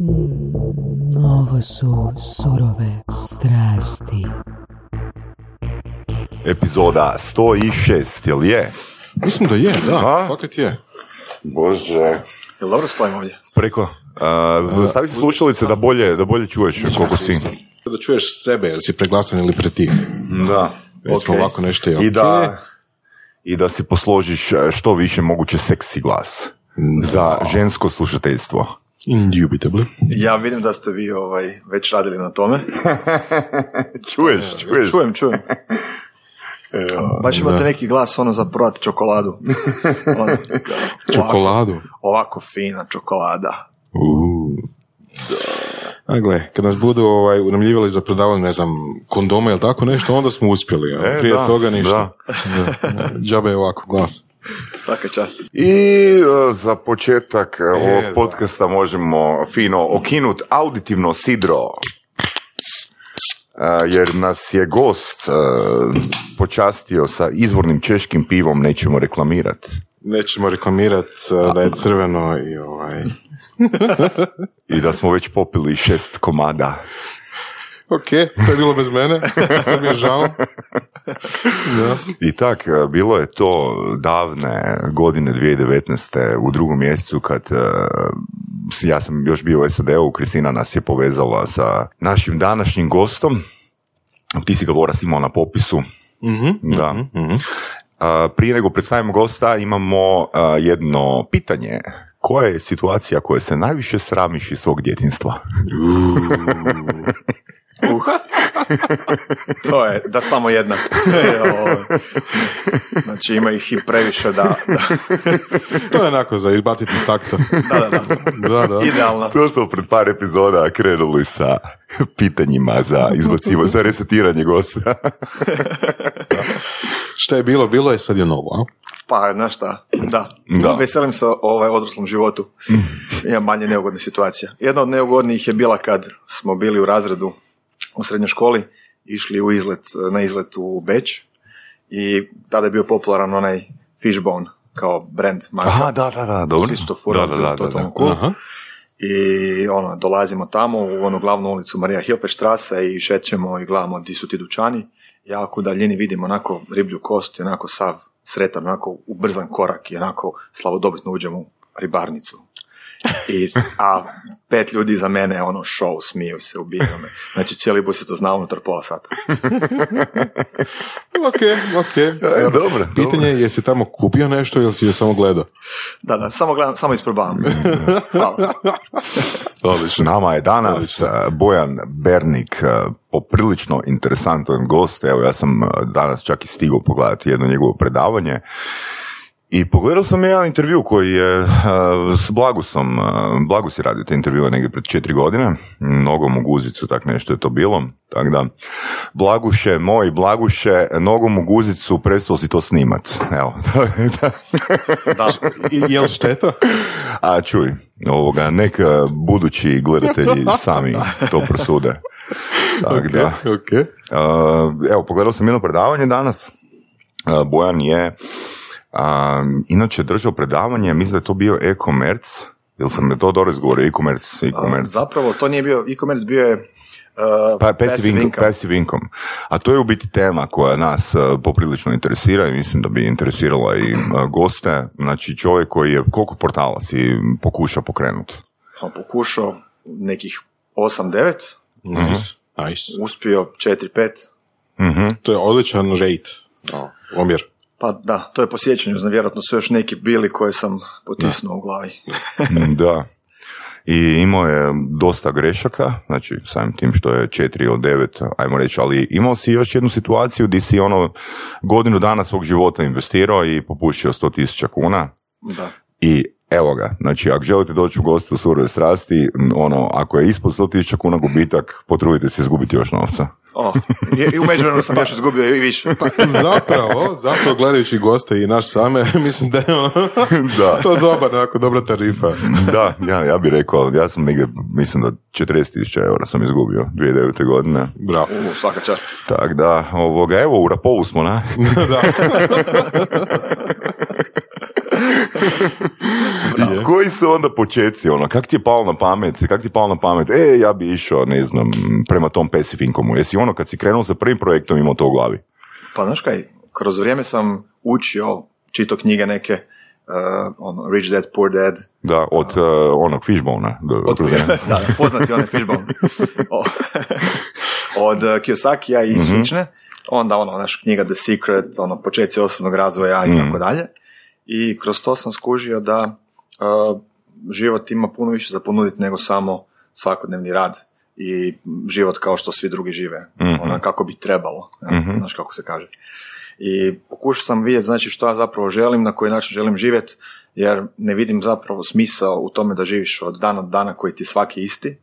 Mm, ovo su surove strasti. Epizoda 106, jel je? Mislim da je, da, A? fakat je. Bože. Jel dobro stojim ovdje? Preko, uh, stavi se slušalice da bolje, da bolje čuješ koliko si. Da čuješ sebe, jel si preglasan ili pretih. Da. Recimo Ok. ovako nešto je I ok. da, I da si posložiš e, što više moguće seksi glas. Za žensko slušateljstvo. Indubitably. Ja vidim da ste vi ovaj, već radili na tome. čuješ, čuješ. Čujem, čujem. Baš imate neki glas ono za prodati čokoladu. Ono, Čokoladu. Ovako, ovako fina čokolada. Uuu. A gle, kad nas budu ovaj, unamljivali za prodavanje, ne znam, kondoma ili tako nešto, onda smo uspjeli. a E, Prije da, toga ništa. da. Da. Džabe je ovako glas. Svaka čast. I e, za početak e, ovog da. podcasta možemo fino okinut auditivno sidro. E, Jer nas je gost e, počastio sa izvornim češkim pivom, nećemo reklamirati. Nećemo reklamirati da je crveno i ovaj... I da smo već popili šest komada. Ok, to je bilo bez mene, sad mi je žao. Da. I tak, e, bilo je to davne godine 2019. u drugom mjesecu kad e, ja sam još bio u SAD-u, Kristina nas je povezala sa našim današnjim gostom. Ti si ga voras imao na popisu. Mhm, Da. mhm. A, prije nego predstavimo gosta imamo jedno pitanje. Koja je situacija koje se najviše sramiš iz svog djetinstva? Uh. to je, da samo jedna. Znači ima ih i previše da, da, To je onako za izbaciti iz takta. da, da, da. Da, da. Idealno. To smo pred par epizoda krenuli sa pitanjima za izbacivo, za resetiranje gosta. Šta je bilo, bilo je, sad je novo, a? Pa, znaš šta, da. Da. Veselim se ovaj odraslom životu. Ima manje neugodne situacije. Jedna od neugodnijih je bila kad smo bili u razredu u srednjoj školi, išli u izlet, na izlet u Beč i tada je bio popularan onaj Fishbone kao brand marka. Aha, da, da, da, dobro. Čisto da, da, da, da, totalno cool. Aha. I ono, dolazimo tamo u onu glavnu ulicu Marija Hilferstrasse i šećemo i gledamo di su ti dućani. Jako u daljini vidimo onako riblju kost i onako sav sretan, onako ubrzan korak i onako slavodobitno uđemo u ribarnicu. I, a pet ljudi za mene ono show, smiju se, ubijaju me. Znači cijeli bus se to zna unutar pola sata. Ok, ok. E, dobro, Pitanje je jesi tamo kupio nešto ili si je samo gledao? Da, da, samo gledam, samo isprobavam. Hvala. S nama je danas uh, Bojan Bernik, uh, poprilično interesantan gost. Evo, ja sam uh, danas čak i stigao pogledati jedno njegovo predavanje. I pogledao sam jedan intervju koji je uh, s Blagusom, uh, Blagus je radio te intervjue negdje pred četiri godine, nogom u guzicu, tak nešto je to bilo. Tako da, Blaguše, moj Blaguše, nogom u guzicu, prestao si to snimat. Evo, Da. I, jel šteta? A čuj, ovoga, neka budući gledatelji sami to prosude. Tak da. Ok. Uh, evo, pogledao sam jedno predavanje danas. Bojan je um, inače držao predavanje, mislim da je to bio e-commerce. Jel sam to dobro izgovorio? E-commerce, e-commerce. Zapravo, to nije bio e-commerce, bio je uh, Pa, passive, income, passive income. A to je u biti tema koja nas uh, poprilično interesira i mislim da bi interesirala i uh, goste. Znači čovjek koji je, koliko portala si pokušao pokrenuti? sam pokušao nekih 8-9, Nice. Nice. uspio 4-5. Mhm. To je odličan rate. O, omjer. Pa da, to je po sjećanju, znam, vjerojatno su još neki bili koje sam potisnuo u glavi. Mm, Da. I imao je dosta grešaka, znači samim tim što je 4 od 9, ajmo reći, ali imao si još jednu situaciju gdje si ono godinu dana svog života investirao i popušio 100.000 kuna Da. i evo ga, znači ako želite doći u goste u surove strasti, ono, ako je ispod 100.000 kuna gubitak, potrudite se izgubiti još novca. O, i, i u međuvremenu sam još izgubio i više. Zapravo, zapravo gledajući goste i naš same, mislim da je ono, Da. to dobar, onako dobra tarifa. da, ja, ja bih rekao, ja sam negdje, mislim da 40.000 eura sam izgubio 2009. godine. Bravo. U, svaka čast. Tak da, ovoga, evo u Rapovu smo, na? da. Koji su onda počeci, ono, kak ti je palo na pamet, kak ti je palo na pamet, e, ja bi išao, ne znam, prema tom Passive Income-u, jesi ono, kad si krenuo sa prvim projektom imao to u glavi? Pa znaš kaj, kroz vrijeme sam učio, čito knjige neke, uh, ono, Rich Dad, Poor Dad, Da, od uh, onog Fishbone-a. do- od, da, poznati onaj fishbone. Od uh, Kiyosakija i slične. Onda ono, naš knjiga The Secret, ono, početci osobnog razvoja i Mhm. tako dalje. I kroz to sam skužio da uh, život ima puno više za ponuditi nego samo svakodnevni rad i život kao što svi drugi žive. Mhm. Ona kako bi trebalo, ja, Mhm. znaš kako se kaže. I pokušao sam vidjeti znači što ja zapravo želim, na koji način želim živjeti, jer ne vidim zapravo smisao u tome da živiš od dana do dana koji ti je svaki isti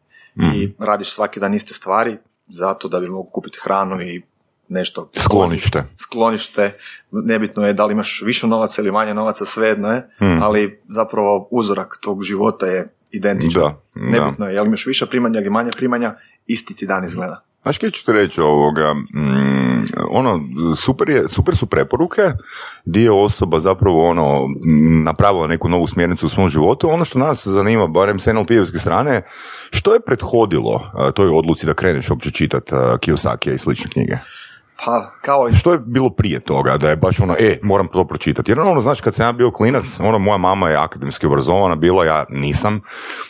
i radiš svaki dan iste stvari zato da bi mogu kupiti hranu i nešto Sklonište. sklonište, nebitno je da li imaš više novaca ili manje novaca, svejedno je, Mhm. ali zapravo uzorak tog života je identičan. Da, da. Nebitno je, jel imaš više primanja ili manje primanja, isti ti dan izgleda. Znaš kaj ću ti reći ovoga, mm, ono, super, je, super su preporuke, dio osoba zapravo ono, mm, napravila neku novu smjernicu u svom životu, ono što nas zanima, barem s NLP-evske strane, što je prethodilo toj odluci da kreneš uopće čitati Kiyosakija i slične knjige? Pa, kao Što je bilo prije toga, da je baš ono, e, moram to pročitati? Jer ono, znači, kad sam ja bio klinac, ono, moja mama je akademski obrazovana bila, ja nisam,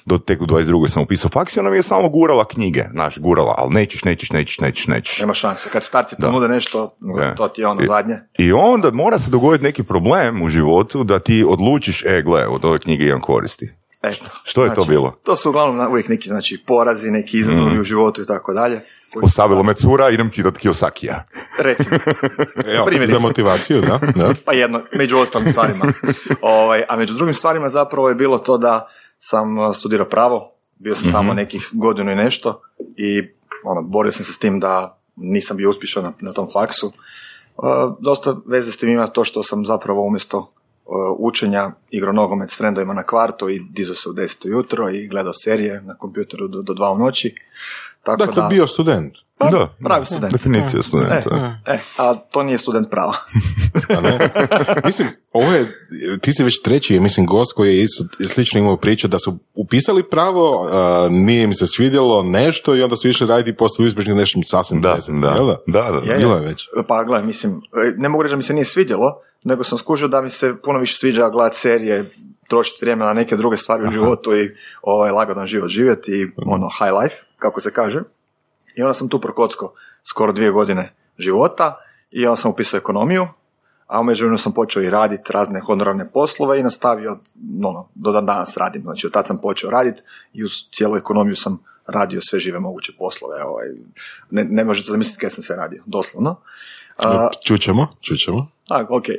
do tek u 22. sam upisao faks i ona mi je samo gurala knjige, znaš, gurala, ali nećeš, nećeš, nećeš, nećeš, nećeš. nema šanse. Kad starci ponude nešto, Da. to ti je ono I- zadnje. I onda mora se dogoditi neki problem u životu da ti odlučiš, e, gle, od ove knjige imam koristi. Eto. Što je to Znači, bilo? To su uglavnom uvijek neki znači, porazi, neki izazovi Mhm. u životu i tako dalje. Postavilo me cura, idem čitati Kiyosakija. Recimo, Evo, Primjerice. za motivaciju, da? da. pa jedno, među ostalim stvarima. ovaj, a među drugim stvarima zapravo je bilo to da sam uh, studirao pravo, bio sam tamo Mhm. nekih godinu i nešto i ono, borio sam se s tim da nisam bio uspješan na, na tom faksu. Uh, dosta veze s tim ima to što sam zapravo umjesto uh, učenja igrao nogomet s frendovima na kvartu i dizao se u 10 ujutro i gledao serije na kompjuteru do, do dva u noći. Tako Dakle, da, bio student. Da, pravi student. Definicija studenta. E, a to nije student prava. A ne? Mislim, ovo je, ti si već treći, mislim, gost koji je isto, slično imao priču da su upisali pravo, a, nije im se svidjelo nešto i onda su išli raditi i postali uspješni nešto sasvim Da, deset, da, jel da? da, da. Je, je. Bilo je već. Pa gledaj, mislim, e, ne mogu reći da mi se nije svidjelo, nego sam skužio da mi se puno više sviđa gledati serije, trošiti vrijeme na neke druge stvari u životu i ovaj, lagodan život živjeti i ono, high life, kako se kaže. I onda sam tu prokocko skoro dvije godine života i onda sam upisao ekonomiju, a u međuvremenu sam počeo i raditi razne honorarne poslove i nastavio, ono, do dan danas radim. Znači, od tad sam počeo raditi i uz cijelu ekonomiju sam radio sve žive moguće poslove. Ovaj, ne, ne možete zamisliti kaj sam sve radio, doslovno. A, Čućemo, čućemo. a, ok.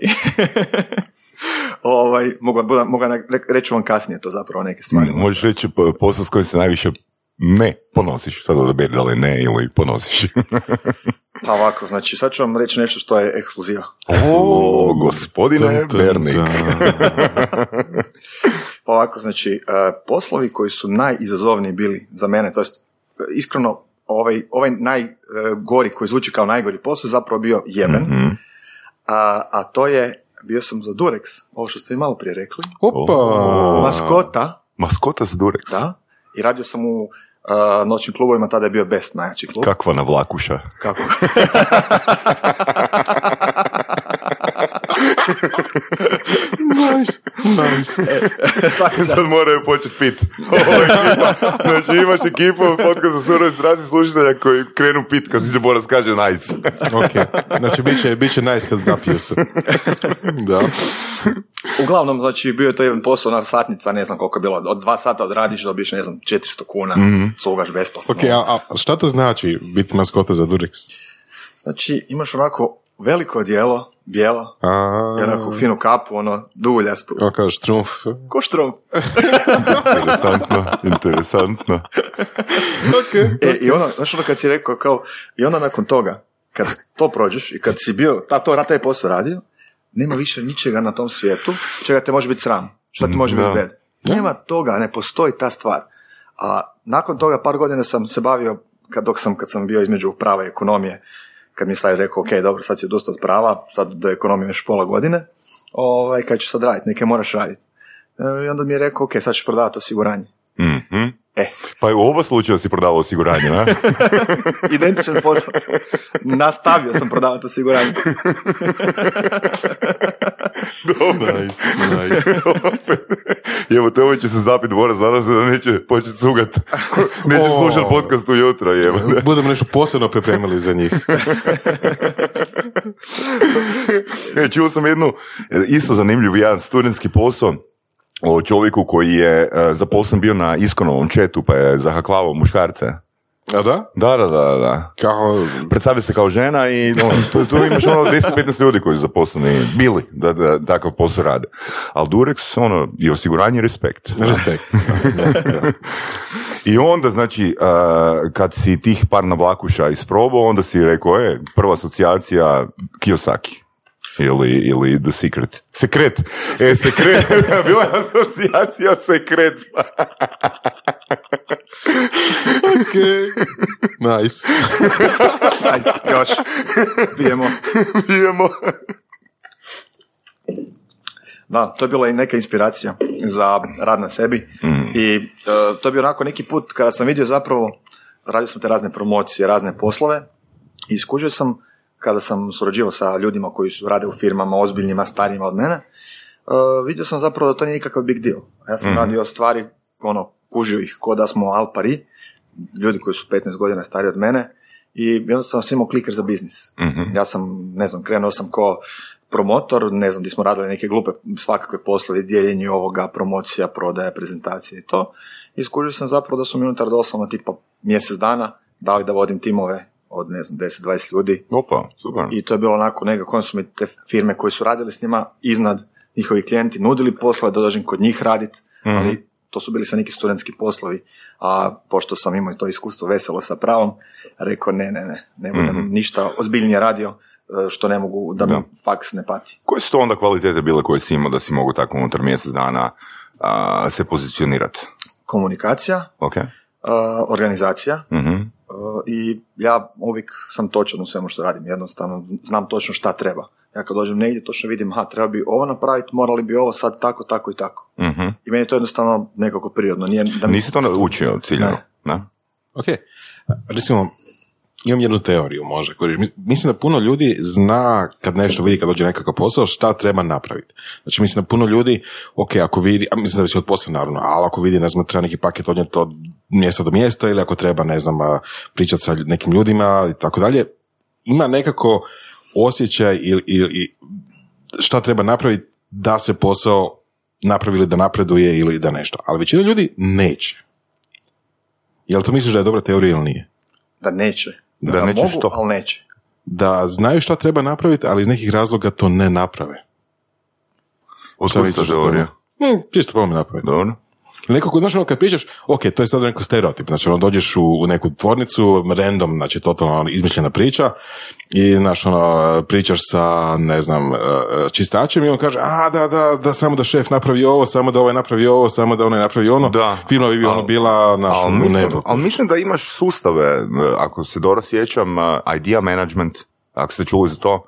ovaj, mogu, mogu, mogu re- reći vam kasnije to zapravo neke stvari. Možeš reći posao s kojim se najviše ne ponosiš. Sad odaberi da li ne ili ponosiš. Pa ovako, znači sad ću vam reći nešto što je ekskluziva. o, gospodine Bernik. Pa ovako, znači, e, poslovi koji su najizazovniji bili za mene, to jest, e, iskreno, ovaj, ovaj najgori koji zvuči kao najgori posao je zapravo bio jemen, Mhm. a, a to je, bio sam za Durex, ovo što ste i malo prije rekli, Opa! O. maskota, Maskota za Durex. da, i radio sam u a, noćnim klubovima, tada je bio Best najjači klub. Kakva navlakuša. Kako? Nice, nice. Svaka čast. Sad moraju početi pit. Ovo je ekipa. Znači imaš ekipu podcast za surove strasti slušatelja koji krenu pit kad ti Boras kaže nice. ok, znači bit će, bit će nice kad zapiju se. Da. Uglavnom, znači, bio je to jedan posao na satnica, ne znam koliko je bilo, od dva sata odradiš, dobiješ, ne znam, 400 kuna, Mhm. slugaš besplatno. Ok, a, a šta to znači biti maskota za Durex? Znači, imaš onako veliko odijelo, bijelo, onako finu kapu, ono, duljastu, Kako kažeš, trumf. ko štrom. Interesantno, interesantno. Ok. E, i ono, znaš ono kad si rekao, kao, i onda nakon toga, kad to prođeš i kad si bio, ta, to, taj posao radio, nema više ničega na tom svijetu, čega te može biti sram, šta ti može biti bed. Nema toga, ne postoji ta stvar. A nakon toga par godina sam se bavio, kad, dok sam, kad sam bio između prava i ekonomije, kad mi Slavi rekao, ok, dobro, sad si odustao od prava, sad do ekonomije još pola godine, ovaj, kad ću sad raditi, neke moraš raditi. E, I onda mi je rekao, ok, sad ću prodavati osiguranje. Mhm. E. Pa u oba slučaja si prodavao osiguranje, ne? Identičan posao. Nastavio sam prodavati osiguranje. Dobro. Nice, nice. Evo, te ovo će se zapit dvora zaraz da neće početi sugat. Neće O. slušat podcast ujutro, evo. Budemo nešto posebno pripremili za njih. E, čuo sam jednu, e, isto zanimljiv jedan studentski posao o čovjeku koji je e, zaposlen bio na Iskonovom četu pa je zahaklavao muškarce. A da? Da, da, da, da. Kako? Predstavlja se kao žena i ono, tu, tu imaš ono 10-15 ljudi koji su zaposleni, bili, da, da takav posao rade. Ali Durex, ono, i osiguranje respekt. Respekt. Da, da, da. I onda, znači, uh, kad si tih par navlakuša isprobao, onda si rekao, e, prva asocijacija Kiyosaki. Ili, ili The Secret. Sekret. E, sekret. Bila je asocijacija sekret. Ok. Nice. Ajde, još. Pijemo. Pijemo. Da, to je bila i neka inspiracija za rad na sebi i e, to je bio onako neki put kada sam vidio zapravo, radio sam te razne promocije, razne poslove i iskužio sam kada sam surađivao sa ljudima koji su rade u firmama ozbiljnima, starijima od mene, e, vidio sam zapravo da to nije nikakav big deal. Ja sam radio stvari, ono, kužio ih ko da smo al pari, ljudi koji su 15 godina stariji od mene i jednostavno sam imao kliker za biznis. Ja sam, ne znam, krenuo sam ko promotor, ne znam, gdje smo radili neke glupe svakakve poslove, dijeljenje ovoga, promocija, prodaja, prezentacije i to. I sam zapravo da su mi unutar doslovno tipa mjesec dana dali da vodim timove od, ne znam, 10-20 ljudi. Opa, super. I to je bilo onako nekako, onda su mi te firme koje su radile s njima iznad njihovi klijenti nudili poslove da dođem kod njih radit, ali to su bili sa neki studentski poslovi, a pošto sam imao i to iskustvo veselo sa pravom, rekao ne, ne, ne, ne budem ništa ozbiljnije radio, e, što ne mogu da mi Da. faks ne pati. Koje su to onda kvalitete bile koje si imao da si mogu tako unutar mjesec dana a, se pozicionirati? Komunikacija, Ok. e, organizacija Mhm. I ja uvijek sam točan u svemu što radim, jednostavno znam točno šta treba. Ja kad dođem negdje točno vidim, ha, treba bi ovo napraviti, morali bi ovo sad tako, tako i tako. Mhm. I meni je to jednostavno nekako prirodno. Nije, da mi- Nisi to naučio ciljano? Ne. Ne. Ok. Recimo, imam jednu teoriju mi- Mislim da puno ljudi zna kad nešto vidi, kad dođe nekakav posao, šta treba napraviti. Znači, mislim da puno ljudi, ok, ako vidi, a mislim da se od posla naravno, ali ako vidi, ne znam, treba neki paket odnijeti od mjesta do mjesta ili ako treba, ne znam, pričati sa nekim ljudima i tako dalje, ima nekako osjećaj ili, ili šta treba napraviti da se posao napravi ili da napreduje ili da nešto. Ali većina ljudi neće. Jel to misliš da je dobra teorija ili nije? Da neće. Da neće mogu, što? ali neće. Da znaju šta treba napraviti, ali iz nekih razloga to ne naprave. Od Šta kud misliš ta teorija? Hmm, čisto probam napraviti. Dobro. Nekako, znaš, ono kad pričaš, ok, to je sad neko stereotip, znači ono, dođeš u, u neku tvornicu, random, znači totalno ono, izmišljena priča i, znaš, ono, pričaš sa, ne znam, e, čistačem i on kaže, a, da, da, da, samo da šef napravi ovo, samo da ovaj napravi ovo, samo da onaj napravi ono, Da. firma bi ono bila, naš, Ali u mislim, nebu. ali mislim da imaš sustave, e, ako se dobro sjećam, e, idea management, ako ste čuli za to,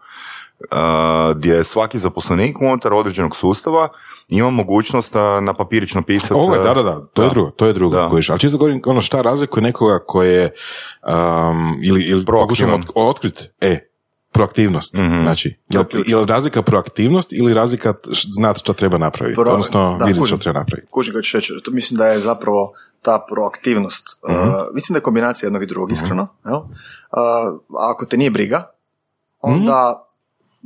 gdje svaki zaposlenik unutar određenog sustava ima mogućnost e, na papirić napisati... Ovo je, da, da, da, to je drugo, to je drugo. Da. kojiš. Ali čisto govorim, ono, šta razlikuje nekoga koje je, um, ili, ili pokušamo otkriti, e, proaktivnost, Mhm. znači, je To je li razlika proaktivnost ili razlika znati što treba napraviti, Pro- odnosno da, vidjeti što treba napraviti. Kužim kako ću reći. To mislim da je zapravo ta proaktivnost. uh, mislim da je kombinacija jednog i drugog, iskreno. Jel? Uh, ako te nije briga, onda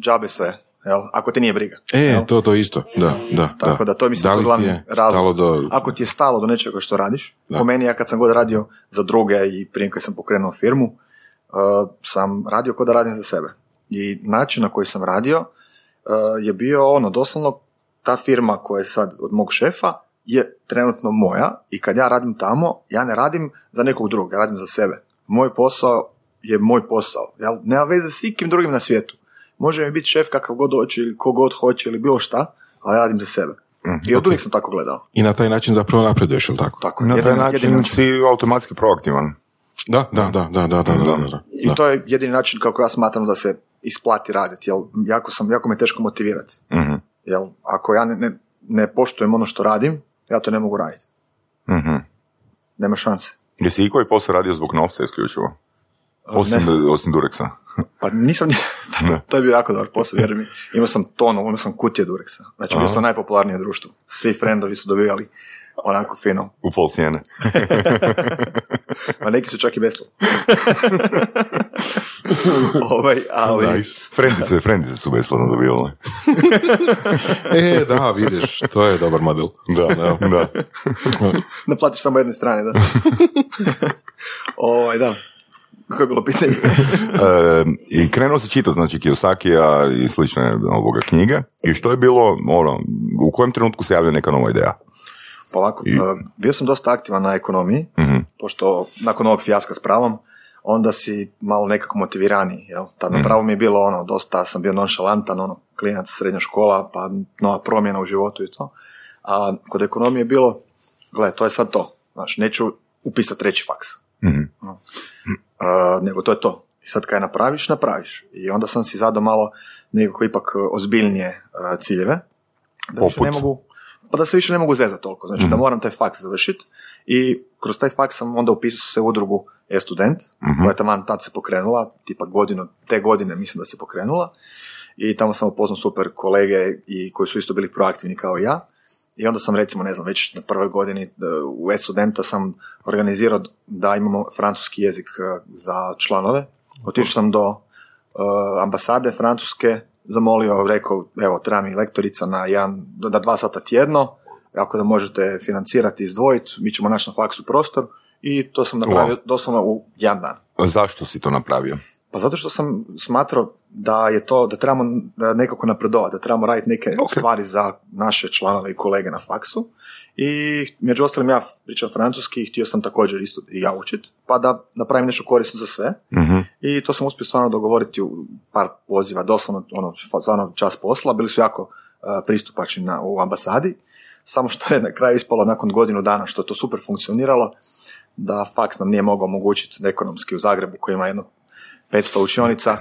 džabe sve. Jel? Ako te nije briga. E, jel? to, to isto, da, da. Tako da to je, mislim, Da to glavni razlog. do... Ako ti je stalo do nečega što radiš, Da. po meni ja kad sam god radio za druge i prije kad sam pokrenuo firmu, uh, sam radio kao da radim za sebe. I način na koji sam radio uh, je bio ono, doslovno ta firma koja je sad od mog šefa je trenutno moja i kad ja radim tamo, ja ne radim za nekog drugog, ja radim za sebe. Moj posao je moj posao. Ja nema veze s ikim drugim na svijetu može mi biti šef kakav god hoće ili kogod hoće ili bilo šta, ali radim za sebe. Mm, I od uvijek sam tako gledao. I na taj način zapravo napreduješ, ili tako? Tako. Na taj način, način si automatski proaktivan. Da, da, da, da, da, da, da, da. I to je jedini način kako ja smatram da se isplati raditi, jer jako, sam, jako me teško motivirati. Mm-hmm. Jer ako ja ne, ne, ne, poštujem ono što radim, ja to ne mogu raditi. Mm-hmm. Nema šanse. Jesi i koji posao radio zbog novca isključivo? Osim, ne. osim Dureksa? Pa nisam, ni- Ne. to je bio jako dobar posao, vjeruj mi. Imao sam tonu, imao sam kutije Durexa. Znači, bio sam najpopularniji u društvu. Svi frendovi su dobivali onako fino. U pol cijene. A neki su čak i besplatni. ovaj, ali... Nice. Frendice, frendice su besplatno dobivale. E, da, vidiš, to je dobar model. Da, da, da. Naplatiš samo jednoj strani, da. ovaj, da. Koje je bilo pitanje? E, I krenuo se čitati, znači, Kiyosakija i slične ovoga knjige. I što je bilo, ono, u kojem trenutku se javlja neka nova ideja? Pa ovako, I- bio sam dosta aktivan na ekonomiji, Mhm. pošto nakon ovog fijaska s pravom, onda si malo nekako motiviraniji, jel? Tad na pravu mi je bilo ono, dosta sam bio nonšalantan, ono, klinac srednja škola, pa nova promjena u životu i to. A kod ekonomije je bilo, gle, to je sad to, znaš, neću upisati treći faks, Mhm. A, nego to je to. I sad kaj napraviš, napraviš. I onda sam si zadao malo nekako ipak e, ozbiljnije a, ciljeve. Da više Poput? ne mogu, pa da se više ne mogu zezati toliko. Znači da Mhm. moram taj faks završiti. I kroz taj faks sam onda upisao se u udrugu e-student, Mhm. koja je taman tad se pokrenula, tipa godinu, te godine mislim da se pokrenula. I tamo sam upoznao super kolege i koji su isto bili proaktivni kao ja. I onda sam recimo, ne znam, već na prvoj godini e, u e-studenta sam organizirao da imamo francuski jezik e, za članove. Otišao sam do e, ambasade francuske, zamolio, rekao, evo, treba mi lektorica na jedan, da dva sata tjedno, ako da možete financirati, izdvojiti, mi ćemo naći na faksu prostor i to sam napravio doslovno u jedan dan. Zašto si to napravio? Pa zato što sam smatrao da je to, da trebamo da nekako napredovati, da trebamo raditi neke Ok. stvari za naše članove i kolege na faksu. I među ostalim ja pričam francuski i htio sam također isto i ja učit, pa da napravim nešto korisno za sve. Mhm. I to sam uspio stvarno dogovoriti u par poziva, doslovno ono, stvarno čas posla, bili su jako uh, pristupačni na, u ambasadi, samo što je na kraju ispalo nakon godinu dana što je to super funkcioniralo, da faks nam nije mogao omogućiti ekonomski u Zagrebu koji ima jedno 500 učionica,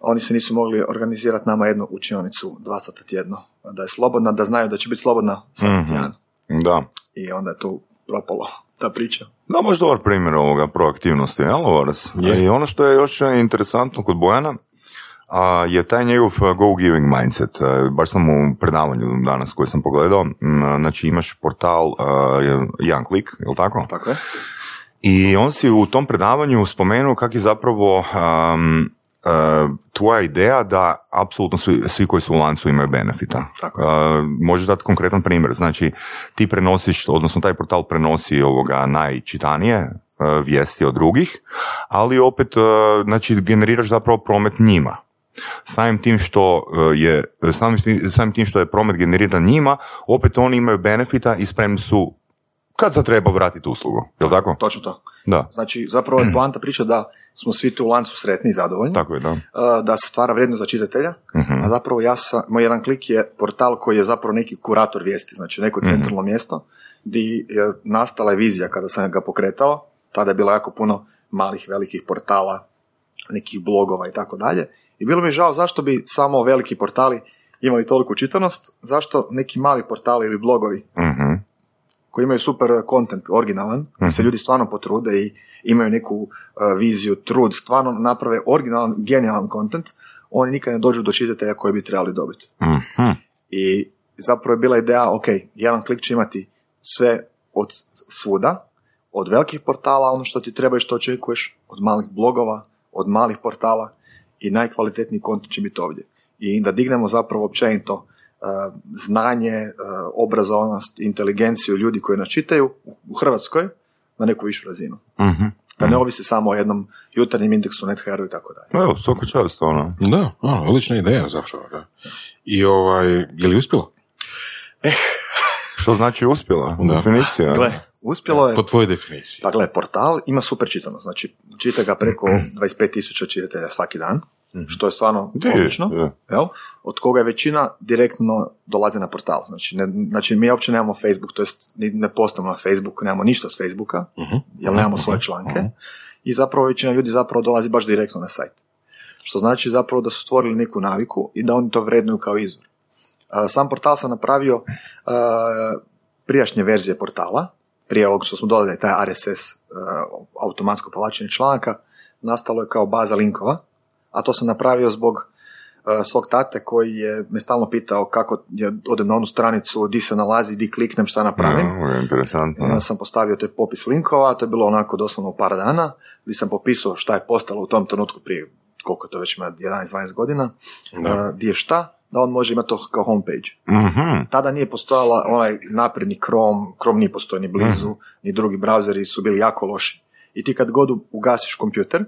oni se nisu mogli organizirati nama jednu učionicu dva sata tjedno, da je slobodna, da znaju da će biti slobodna Mhm. tjedan. Da. I onda je tu propalo ta priča. Da, možda dobar primjer ovoga proaktivnosti, jel, Lovaras? Je. I ono što je još interesantno kod Bojana, a, je taj njegov a, go-giving mindset. A, baš sam u predavanju danas koji sam pogledao, znači imaš portal a, je- jedan klik, jel tako? Tako je? I on si u tom predavanju spomenuo kak je zapravo um, uh, tvoja ideja da apsolutno svi, svi koji su u lancu imaju benefita. Tako. Uh, možeš dati konkretan primjer. Znači, ti prenosiš, odnosno taj portal prenosi ovoga najčitanije uh, vijesti od drugih, ali opet uh, znači, generiraš zapravo promet njima. Samim tim što je samim tim što je promet generiran njima, opet oni imaju benefita i spremni su kad se treba vratiti uslugu. Jel tako? Točno to. Da, Znači, zapravo je poanta priča da smo svi tu u lancu sretni i zadovoljni, tako je, da. uh, da se stvara vrijednost za čitatelja, Mhm. a zapravo ja sam, moj jedan klik je portal koji je zapravo neki kurator vijesti, znači neko Mhm. centralno mjesto, gdje je nastala je vizija kada sam ga pokretao, tada je bilo jako puno malih, velikih portala, nekih blogova i tako dalje, i bilo mi žao zašto bi samo veliki portali imali toliku čitanost, zašto neki mali portali ili blogovi Mhm. Koji imaju super content, originalan, gdje se Mhm. ljudi stvarno potrude i imaju neku uh, viziju, trud, stvarno naprave originalan, genijalan content, oni nikad ne dođu do čitatelja koji bi trebali dobiti. Mhm. I zapravo je bila ideja, ok, jedan klik će imati sve od svuda, od velikih portala, ono što ti treba i što očekuješ, od malih blogova, od malih portala i najkvalitetniji kontent će biti ovdje. I da dignemo zapravo općenito znanje, uh, obrazovanost, inteligenciju ljudi koji nas čitaju u- Hrvatskoj na neku višu razinu. Mhm. Da ne ovisi samo o jednom jutarnjem indeksu NetHR-u i tako dalje. Evo, svaka čast, ono. Da, a, odlična ideja zapravo. Da. I ovaj, je li uspjelo? Što znači uspjela? Da. Definicija. Gle, uspjelo je Po tvojoj definiciji. Pa gle, portal ima super čitanost, znači čita ga preko 25.000 čitatelja svaki dan, što je stvarno Di, odlično, jel? od koga je većina direktno dolazi na portal. Znači, ne, znači mi uopće nemamo Facebook, to jest ne postamo na Facebooku, nemamo ništa s Facebooka, Mhm. jer nemamo svoje članke i zapravo većina ljudi zapravo dolazi baš direktno na sajt. Što znači zapravo da su stvorili neku naviku i da oni to vrednuju kao izvor. A, Sam portal sam napravio a, prijašnje verzije portala, prije ovog što smo dodali taj RSS, a, automatsko povlačenje članaka, nastalo je kao baza linkova, a to sam napravio zbog a, svog tate koji je me stalno pitao kako je, odem na onu stranicu di se nalazi, di kliknem, šta napravim. Ja, interesantno. Onda sam postavio taj popis linkova, to je bilo onako doslovno par dana, gdje sam popisao šta je postalo u tom trenutku prije, koliko to već ima, 11-12 godina, Da. gdje je šta, da on može imati to kao homepage. Mhm. Tada nije postojala onaj napredni Chrome, Chrome nije postoji ni blizu, ni drugi brauzeri su bili jako loši. I ti kad god ugasiš kompjuter,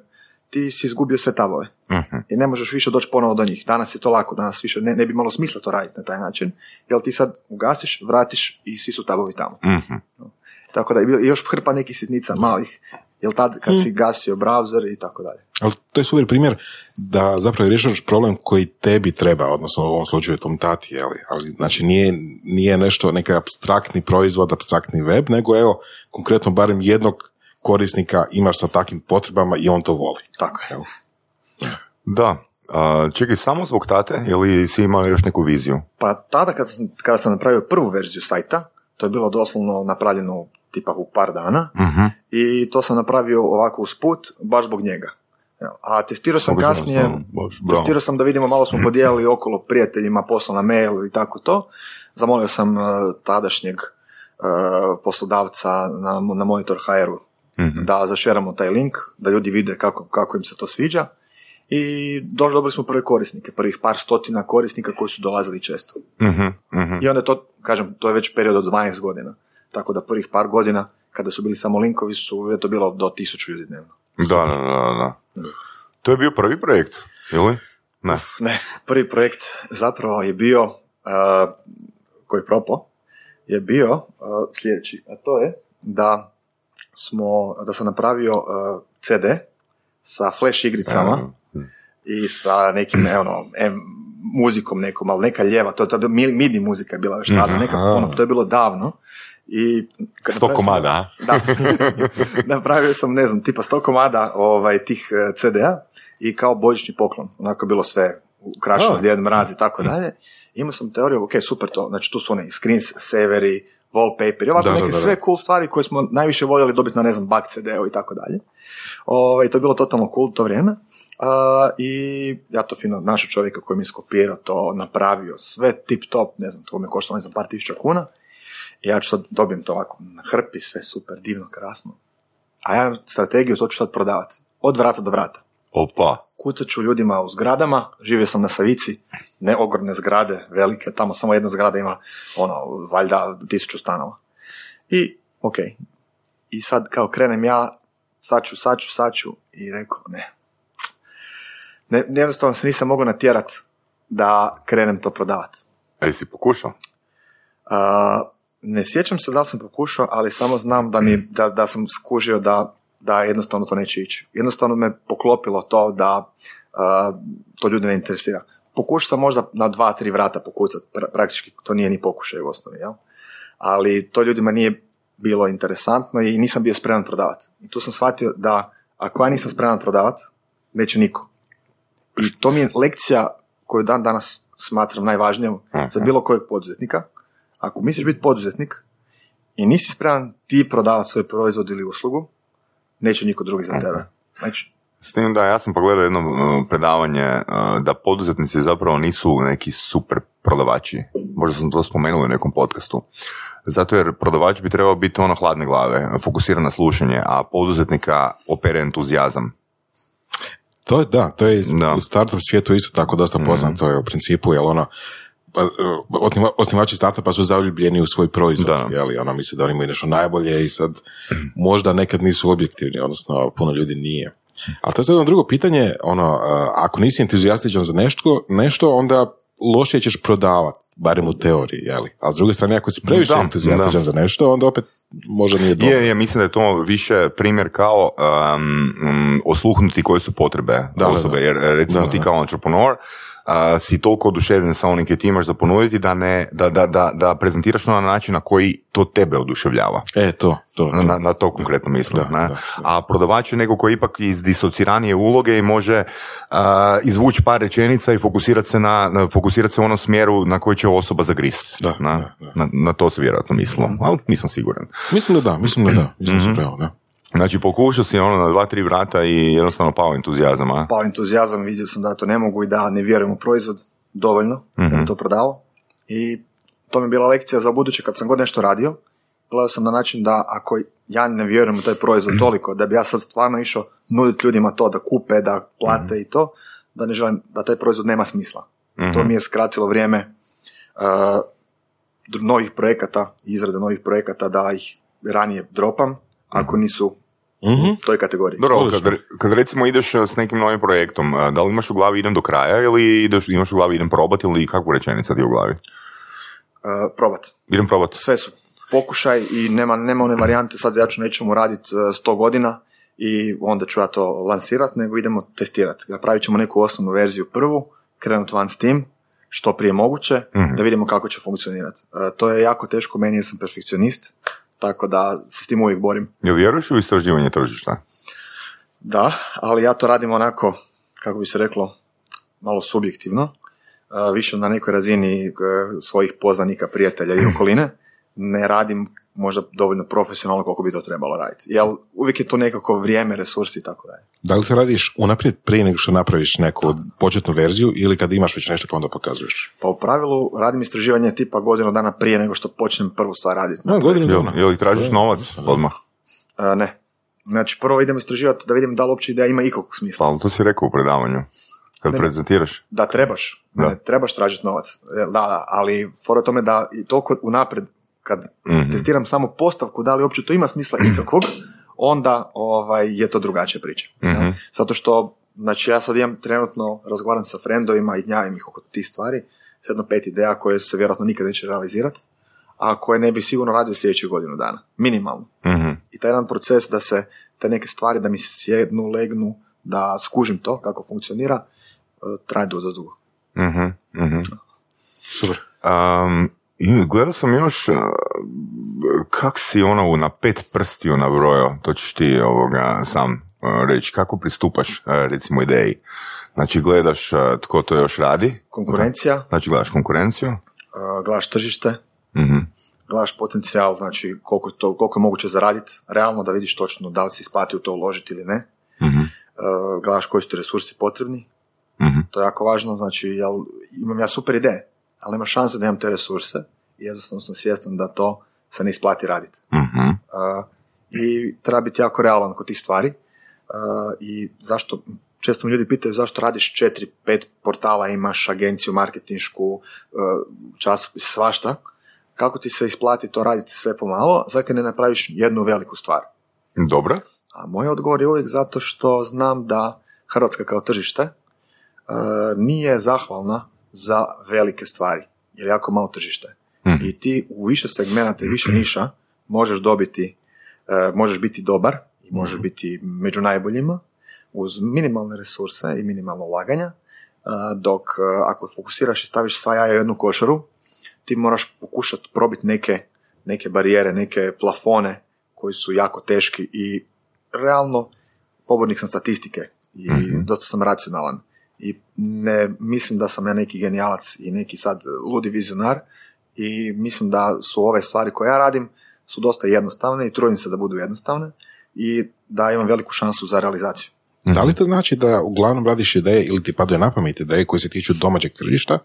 ti si izgubio sve tabove. Mhm. I ne možeš više doći ponovo do njih. Danas je to lako, danas više ne, ne bi malo smisla to raditi na taj način, jer ti sad ugasiš, vratiš i svi su tabovi tamo. Mhm. Tako da je bilo još hrpa nekih sitnica malih, jel tad kad si gasio browser i tako dalje. Ali to je super primjer da zapravo rješavaš problem koji tebi treba, odnosno u ovom slučaju tom tati, jeli? ali znači nije, nije nešto, neki abstraktni proizvod, abstraktni web, nego evo, konkretno barem jednog korisnika imaš sa takvim potrebama i on to voli. Tako je. Da. A, čekaj, samo zbog tate ili si imao još neku viziju? Pa tada kad sam, kada sam napravio prvu verziju sajta, to je bilo doslovno napravljeno tipa u par dana Mhm. i to sam napravio ovako usput, baš zbog njega. Evo, A testirao sam Obično, kasnije, testirao sam da vidimo, malo smo podijelili okolo prijateljima, posla na mail i tako to. Zamolio sam uh, tadašnjeg uh, poslodavca na, na Monitor HR-u Mhm. da zašeramo taj link, da ljudi vide kako, kako im se to sviđa. I došli dobili smo prve korisnike, prvih par stotina korisnika koji su dolazili često. Mhm, mhm. I onda to, kažem, to je već period od 12 godina. Tako da prvih par godina, kada su bili samo linkovi, su je to bilo do tisuću ljudi dnevno. Da, da, da, da. To je bio prvi projekt, ili? Ne. Ne, prvi projekt zapravo je bio, uh, koji je propo, je bio uh, sljedeći, a to je da smo, da sam napravio uh, CD sa flash igricama i sa nekim, ono, em, muzikom nekom, ali neka ljeva, to, to je midi muzika je bila još tada, Mhm. neka, ono, to je bilo davno. I kad Sto sam- komada, a? Da. Napravio sam, ne znam, tipa sto komada ovaj, tih eh, CD-a i kao božićni poklon. Onako je bilo sve ukrašeno, A. djed mraz i tako dalje. Imao sam teoriju, ok, super to, znači tu su oni screen saveri, wallpaper, i ovako Da, neke da, da. sve cool stvari koje smo najviše voljeli dobiti na, ne znam, bug CD-u i tako dalje. Ovaj, to je bilo totalno cool to vrijeme. A, I ja to fino, našao čovjeka koji mi je skopirao to, napravio sve tip top, ne znam, to me koštalo, ne znam, par tisuća kuna. I ja ću sad dobijem to ovako na hrpi, sve super, divno, krasno. A ja strategiju, to ću sad prodavati. Od vrata do vrata. Opa. Kucat ću ljudima u zgradama, živio sam na Savici, ne ogromne zgrade, velike, tamo samo jedna zgrada ima, ono, valjda tisuću stanova. I, ok, i sad kao krenem ja, ću, sad ću, i rekao, ne. ne jednostavno se nisam mogao natjerat da krenem to prodavati. A jesi pokušao? A, ne sjećam se da sam pokušao, ali samo znam da, mi, da, da sam skužio da, da jednostavno to neće ići. Jednostavno me poklopilo to da a, to ljude ne interesira. Pokušao sam možda na dva, tri vrata pokucati, pra- praktički to nije ni pokušaj u osnovi, jel? ali to ljudima nije bilo interesantno i nisam bio spreman prodavati. I tu sam shvatio da ako ja nisam spreman prodavati, neće niko. I to mi je lekcija koju dan danas smatram najvažnijom za bilo kojeg poduzetnika. Ako misliš biti poduzetnik i nisi spreman ti prodavati svoj proizvod ili uslugu, neće niko drugi za tebe. Znači, S tim da ja sam pogledao jedno uh, predavanje uh, da poduzetnici zapravo nisu neki super prodavači. Možda sam to spomenuo u nekom podcastu. Zato jer prodavač bi trebao biti ono hladne glave, fokusiran na slušanje, a poduzetnika opere entuzijazam. To je, da, to je Da. u startup svijetu isto tako dosta poznato je u principu, jer ono, e, osnivači startupa su zaljubljeni u svoj proizvod, Da. jeli, ono misle da oni imaju nešto najbolje i sad možda nekad nisu objektivni, odnosno puno ljudi nije. Ali to je sad jedno drugo pitanje, ono, a, ako nisi entuzijastičan za nešto, nešto onda lošije ćeš prodavati, barem u teoriji, jeli? A s druge strane, ako si previše Da, entuzijastičan da. za nešto, onda opet možda nije dobro. Je, je, mislim da je to više primjer kao um, osluhnuti koje su potrebe Da, da, osobe, da. jer recimo Da, ti da. kao entrepreneur si toliko oduševljen sa onim koje ti imaš za ponuditi da, ne, da, da, da, da prezentiraš na način na koji to tebe oduševljava. E, to, to. to. Na, na to konkretno mislim. Da, ne? da, da. A prodavač je neko koji ipak iz disociranije uloge i može a, izvući par rečenica i fokusirati se na, na fokusirati se u onom smjeru na koji će osoba zagrist. Da, na, da, da. Na, na to se vjerojatno mislilo, ali nisam siguran. Mislim da da, mislim da da. Mislim da Mhm. si pravo, da. Znači pokušao si ono na dva, tri vrata i jednostavno pao entuzijazam, a? pao entuzijazam, vidio sam da to ne mogu i da ne vjerujem u proizvod dovoljno da Mhm. bi to prodao. I to mi je bila lekcija za buduće kad sam god nešto radio. Gledao sam na način da ako ja ne vjerujem u taj proizvod toliko, da bi ja sad stvarno išao nuditi ljudima to, da kupe, da plate i to, da ne želim, da taj proizvod nema smisla. Mhm. To mi je skratilo vrijeme uh, novih projekata, izrade novih projekata, da ih ranije dropam, ako nisu Mhm. u toj kategoriji. Dobro, kad, kad recimo ideš a, s nekim novim projektom, a, da li imaš u glavi idem do kraja ili ideš, imaš u glavi idem probati ili kakvu rečenica ti je u glavi? Uh, probat. Idem probati. sve su pokušaj i nema, nema one varijante sad ja ću nećemo raditi 100 godina i onda ću ja to lansirati, nego idemo testirati. Napravit ćemo neku osnovnu verziju prvu, krenuti van s tim, što prije moguće, Mhm. da vidimo kako će funkcionirati. To je jako teško meni jer sam perfekcionist, tako da se s tim uvijek borim. Jel vjeruješ u istraživanje tržišta? Da, ali ja to radim onako, kako bi se reklo, malo subjektivno, više na nekoj razini e, svojih poznanika, prijatelja i okoline, ne radim možda dovoljno profesionalno koliko bi to trebalo raditi. Jer uvijek je to nekako vrijeme, resursi i tako dalje. Da li to radiš unaprijed prije nego što napraviš neku početnu verziju ili kad imaš već nešto pa onda pokazuješ? Pa u pravilu radim istraživanje tipa godinu dana prije nego što počnem prvu stvar raditi. No, godinu Jel, dana. jel tražiš Da, novac odmah? E, ne. Znači prvo idem istraživati da vidim da li uopće ideja ima ikakvog smisla. Pa, ali to si rekao u predavanju. Kad Ne. prezentiraš. Da trebaš, Da. ne, trebaš tražiti novac. E, Da, da, ali fora tome da i toliko unaprijed kad Mhm. testiram samo postavku da li uopće to ima smisla ikakvog, onda ovaj, je to drugačija priča. Mhm. jel? Zato što, znači ja sad imam trenutno, razgovaram sa frendovima i gnjavim ih oko tih stvari, s jedno pet ideja koje se vjerojatno nikad neće realizirati, a koje ne bi sigurno radio sljedećih godinu dana. Minimalno. Mhm. I taj jedan proces da se te neke stvari, da mi sjednu, legnu, da skužim to kako funkcionira, e, traje dosta dugo. Mhm. Mhm. Super. Um, i gledao sam još uh, kak si ono na pet prstiju nabrojao, to ćeš ti ovoga sam uh, reći, kako pristupaš uh, recimo ideji. Znači gledaš tko to još radi, Konkurencija, znači gledaš konkurenciju, e, gledaš tržište, mhm, gledaš potencijal, znači koliko, to, koliko je moguće zaraditi, realno da vidiš točno da li se isplati u to uložiti ili ne. mhm, E, gledaš koji su ti resursi potrebni, mhm, to je jako važno, znači jel, imam ja super ideje, ali nema šanse da imam te resurse i jednostavno sam svjestan da to se ne isplati raditi. mhm, Uh, I treba biti jako realan kod tih stvari. Uh, I zašto, često me ljudi pitaju zašto radiš četiri, pet portala, imaš agenciju marketinšku, uh, časopis, svašta. Kako ti se isplati to raditi sve pomalo, zakaj ne napraviš jednu veliku stvar? Dobro, A moj odgovor je uvijek zato što znam da Hrvatska kao tržište uh, nije zahvalna za velike stvari, jer je jako malo tržište. Mhm. I ti u više segmenata i više niša možeš dobiti, uh, možeš biti dobar i možeš biti među najboljima uz minimalne resurse i minimalno ulaganja, uh, dok uh, ako fokusiraš i staviš sva jaja u jednu košaru, ti moraš pokušati probiti neke, neke barijere, neke plafone koji su jako teški i realno pobornik sam statistike i Mhm. dosta sam racionalan i ne mislim da sam ja neki genijalac i neki sad ludi vizionar i mislim da su ove stvari koje ja radim su dosta jednostavne i trudim se da budu jednostavne i da imam veliku šansu za realizaciju. Da li to znači da uglavnom radiš ideje ili ti padaju na pamet ideje koje se tiču domaćeg tržišta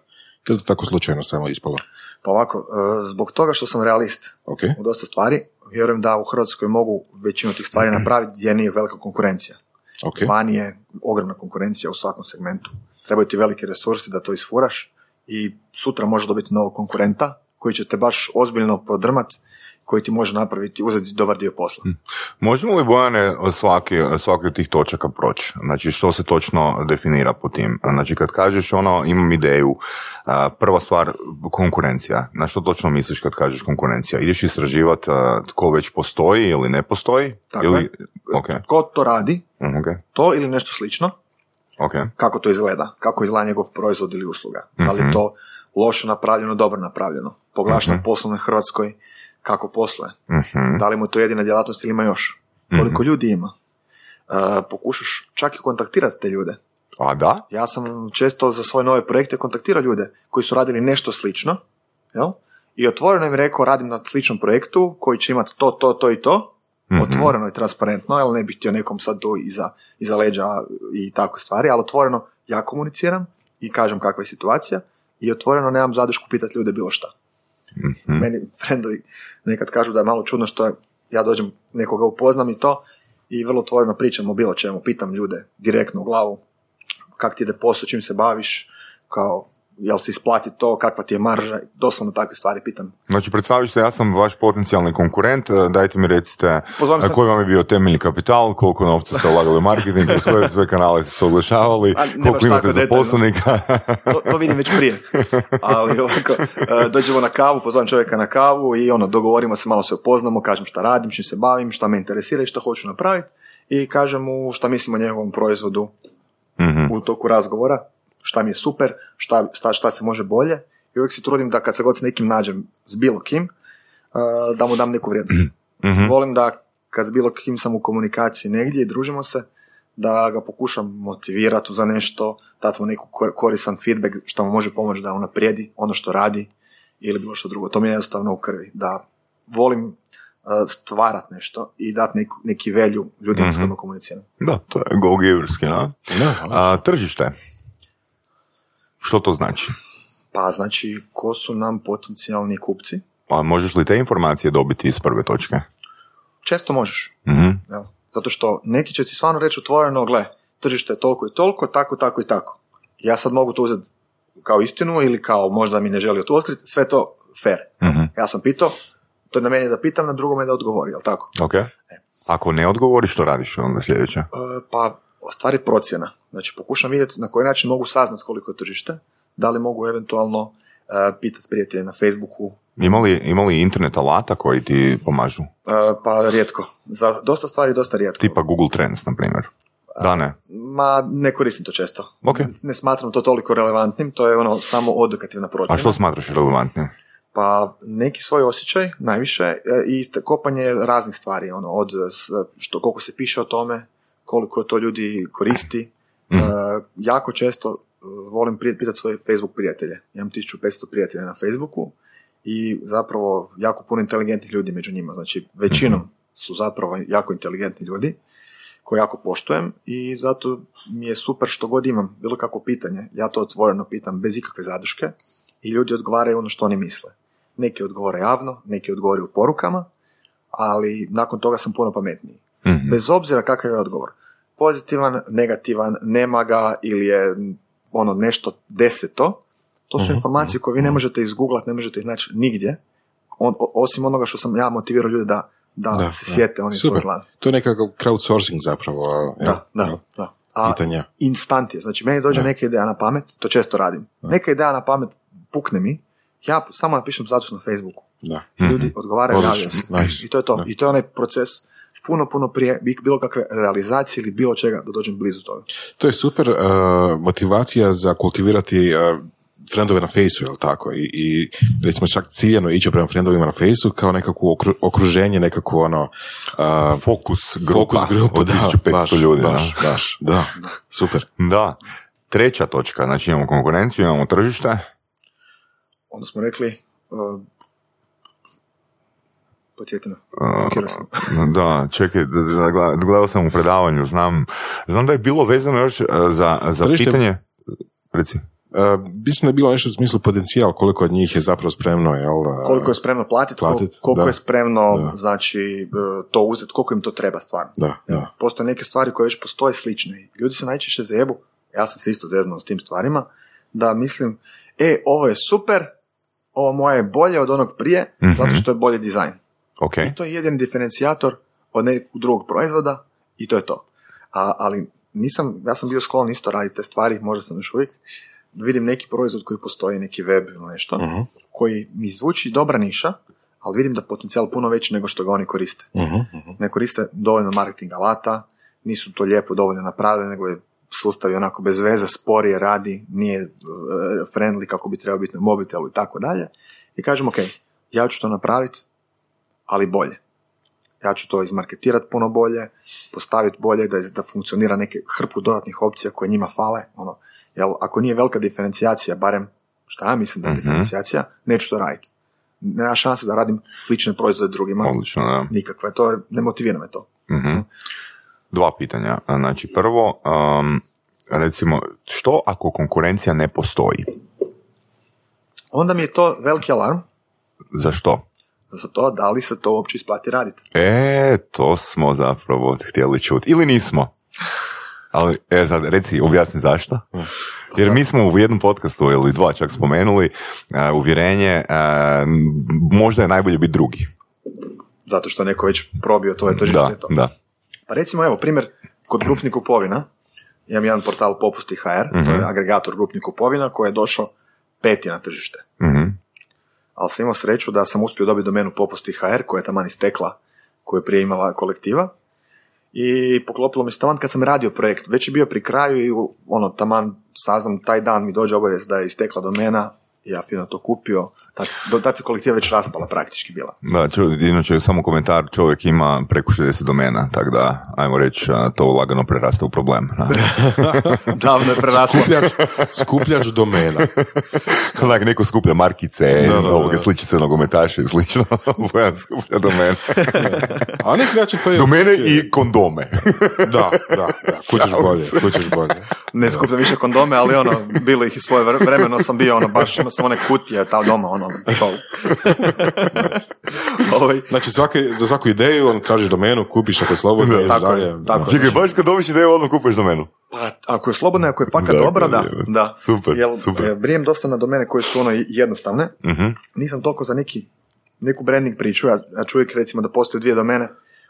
ili to tako slučajno samo ispalo? Pa ovako, e, zbog toga što sam realist Ok, u dosta stvari, vjerujem da u Hrvatskoj mogu većinu tih stvari napraviti gdje nije velika konkurencija. Ok. Vani je ogromna konkurencija u svakom segmentu. Trebaju ti veliki resursi da to isfuraš i sutra možeš dobiti novog konkurenta koji će te baš ozbiljno prodrmat, koji ti može napraviti, uzeti dobar dio posla. Možemo li Bojane svaki, svaki od tih točaka proći? Znači što se točno definira po tim? Znači kad kažeš ono imam ideju, prva stvar konkurencija. Na što točno misliš kad kažeš konkurencija? Ideš istraživati tko već postoji ili ne postoji? Tako ili... je. Ok, Ko to radi, mm, ok. to ili nešto slično, Ok. kako to izgleda, kako izgleda njegov proizvod ili usluga. Da li je to loše napravljeno, dobro napravljeno, poglašeno Mhm. poslovnoj Hrvatskoj, kako posluje, Mhm. da li mu je to jedina djelatnost ili ima još, koliko ljudi ima. E, pokušaš čak i kontaktirati te ljude. A da? Ja sam često za svoje nove projekte kontaktirao ljude koji su radili nešto slično, jel? I otvoreno im rekao, radim na sličnom projektu koji će imati to, to, to i to, Mhm. otvoreno i transparentno, jer ne bih htio nekom sad tu iza, iza leđa i tako stvari, ali otvoreno ja komuniciram i kažem kakva je situacija i otvoreno nemam zadešku pitati ljude bilo šta. Mhm. Meni friendovi nekad kažu da je malo čudno što ja dođem, nekoga upoznam i to i vrlo otvoreno pričam o bilo čemu, pitam ljude direktno u glavu kak ti ide posao, čim se baviš, kao jel se isplati to, kakva ti je marža, doslovno takve stvari pitam. Znači, predstaviš se, ja sam vaš potencijalni konkurent, e, dajte mi recite Pozovem e, koji vam je bio temeljni kapital, koliko novca ste ulagali u marketing, kroz koje sve kanale ste se oglašavali, koliko imate zaposlenika. To, to vidim već prije. Ali ovako, e, dođemo na kavu, pozovem čovjeka na kavu i ono, dogovorimo se, malo se upoznamo, kažem šta radim, čim se bavim, šta me interesira i šta hoću napraviti i kažem mu šta mislim o njegovom proizvodu Mhm. u toku razgovora, šta mi je super, šta, šta, šta se može bolje i uvijek se trudim da kad se god s nekim nađem s bilo kim, e, da mu dam neku vrijednost. Mhm. Volim da kad s bilo kim sam u komunikaciji negdje i družimo se, da ga pokušam motivirati za nešto, dati mu neku kor- koristan feedback što mu može pomoći da unaprijedi ono što radi ili bilo što drugo. To mi je jednostavno u krvi. Da volim uh, stvarat nešto i dati neku, neki velju ljudima s Mhm. kojima komuniciram. Da, to je go-giverski? Da, a? Tržište. Što to znači? Pa znači, ko su nam potencijalni kupci? Pa možeš li te informacije dobiti iz prve točke? Često možeš. Mhm. Jel? Zato što neki će ti stvarno reći otvoreno, gle, tržište je toliko i toliko, tako, tako i tako. Ja sad mogu to uzeti kao istinu ili kao možda mi ne želio to otkriti, sve to fair. Mhm. Ja sam pitao, to je na meni da pitam, na drugome da odgovori, jel tako? Ok. Ako ne odgovoriš, što radiš onda sljedeće? E, pa, stvari procjena. Znači, pokušam vidjeti na koji način mogu saznati koliko je tržište, da li mogu eventualno e, pitati prijatelje na Facebooku, Ima li, ima li internet alata koji ti pomažu? E, pa rijetko. Za dosta stvari dosta rijetko. Tipa Google Trends, na primjer. Da, ne. Ma, ne koristim to često. Ok. Ne smatram to toliko relevantnim, to je ono samo odokativna procjena. A što smatraš relevantnim? Pa neki svoj osjećaj, najviše, e, i kopanje raznih stvari, ono, od e, što, koliko se piše o tome, koliko to ljudi koristi. Mhm. E, jako često e, volim pitati svoje Facebook prijatelje. Imam 1500 prijatelja na Facebooku i zapravo jako puno inteligentnih ljudi među njima. Znači, većinom su zapravo jako inteligentni ljudi koje jako poštujem i zato mi je super što god imam bilo kakvo pitanje, ja to otvoreno pitam bez ikakve zadrške i ljudi odgovaraju ono što oni misle. Neki odgovore javno, neki odgovore u porukama, ali nakon toga sam puno pametniji. Mhm. Bez obzira kakav je odgovor. Pozitivan, negativan, nema ga ili je ono nešto deseto, to su Mhm, informacije koje vi ne možete izgooglat, ne možete ih naći nigdje, on, osim onoga što sam ja motivirao ljude da, da, Da, se sjete oni Super. svoje glave. To je nekakav crowdsourcing zapravo. jel? Da, da, da. A Pitanja. instant je. Znači, meni dođe Da. neka ideja na pamet, to često radim. Da. Neka ideja na pamet pukne mi, ja samo napišem status na Facebooku. Da. Ljudi odgovaraju, Odlično, javljaju. I to je to. Da. I to je onaj proces puno, puno prije bi- bilo kakve realizacije ili bilo čega da dođem blizu toga. To je super uh, motivacija za kultivirati uh, frendove na fejsu, jel tako? I, I recimo čak ciljeno ići prema frendovima na fejsu kao nekakvo okru- okruženje, nekakvo ono... uh, Fokus grupa, fokus grupa, od da, 1500 baš, ljudi. da. Baš, baš, da, super. Da. Treća točka, znači imamo konkurenciju, imamo tržište. Onda smo rekli, uh, podsjeti me, blokirao sam. Da, čekaj, da- da- gleda- gledao sam u predavanju, znam, znam da je bilo vezano još uh, za, za Tržište- pitanje, reci, Uh, mislim da je bilo nešto u smislu potencijal koliko od njih je zapravo spremno, jel? uh, Koliko je spremno platiti, platit, koliko da. je spremno Da. znači, to uzeti, koliko im to treba stvarno. Da, da. Postoje neke stvari koje već postoje slične. Ljudi se najčešće zajebu, ja sam se isto zeznao s tim stvarima, da mislim, e, ovo je super, ovo moje je bolje od onog prije, Mhm. zato što je bolji dizajn. Ok, I to je jedini diferencijator od nekog drugog proizvoda i to je to. A, ali nisam, ja sam bio sklon isto raditi te stvari, možda sam još uvijek, vidim neki proizvod koji postoji, neki web ili nešto, Mhm, koji mi zvuči dobra niša, ali vidim da potencijal puno veći nego što ga oni koriste mhm, mhm. ne koriste dovoljno marketing alata, nisu to lijepo dovoljno napravili, nego je sustav je onako bez veze, sporije radi, nije e, friendly kako bi trebao biti na mobitelu i tako dalje. I kažem, ok, ja ću to napraviti, ali bolje. Ja ću to izmarketirati puno bolje, postaviti bolje, da, da funkcionira neke hrpu dodatnih opcija koje njima fale. Ono, jel, ako nije velika diferencijacija, barem šta ja mislim da je Mhm. diferencijacija, neću to raditi. Nema šanse da radim slične proizvode drugima. Odlično, da. Nikakve, to je, ne motivira me to. Mhm. Dva pitanja. Znači, prvo, um, recimo, što ako konkurencija ne postoji? Onda mi je to veliki alarm Za što? Za to da li se to uopće isplati raditi. E, to smo zapravo htjeli čuti. Ili nismo. Ali, e, sad, reci, objasni zašto. Jer mi smo u jednom podcastu ili dva čak spomenuli e, uvjerenje, e, možda je najbolje biti drugi. Zato što neko već probio to tržište. Da, to. da. Pa recimo, evo, primjer, kod grupnih kupovina, imam jedan portal Popusti HR, to je Mhm. agregator grupnih kupovina koji je došao peti na tržište. Mhm. Ali sam imao sreću da sam uspio dobiti domenu Popusti HR, koja je taman istekla, koju je prije imala kolektiva. I poklopilo mi se taman kad sam radio projekt. Već je bio pri kraju i ono, taman saznam, taj dan mi dođe obavijest da je istekla domena, ja fino to kupio. Tad, do, tad se kolektiva već raspala praktički bila. Da, čo, inače samo komentar, čovjek ima preko 60 domena, tako da, ajmo reći, to lagano prerasta u problem. Da. Davno je preraslo. Skupljač, skupljač domena. Onak neko skuplja markice, Da, da, da. ovoga sličice nogometaše i slično, Bojan skuplja domene. A na neki način to je... Domene i kondome. Da, da, da. Kućeš bolje, kućeš bolje. Ne skupljam više kondome, ali ono, bilo ih i svoje vre- vremeno sam bio, ono, baš imao sam one kutije ta doma, ono, show. Ovaj, Znači, svake, za svaku ideju on tražiš domenu, kupiš ako je slobodno, Da, tako je, dalje. tako Da. je. Čekaj, baš kad dobiš ideju, odmah kupuješ domenu. pa, ako je slobodna, ako je fakat Da, dobra, da, da. Super, Jel, super. e, brijem dosta na domene koje su ono jednostavne, Mhm. nisam toliko za neki, neku branding priču, ja, ja uvijek recimo da postoje dvije domene,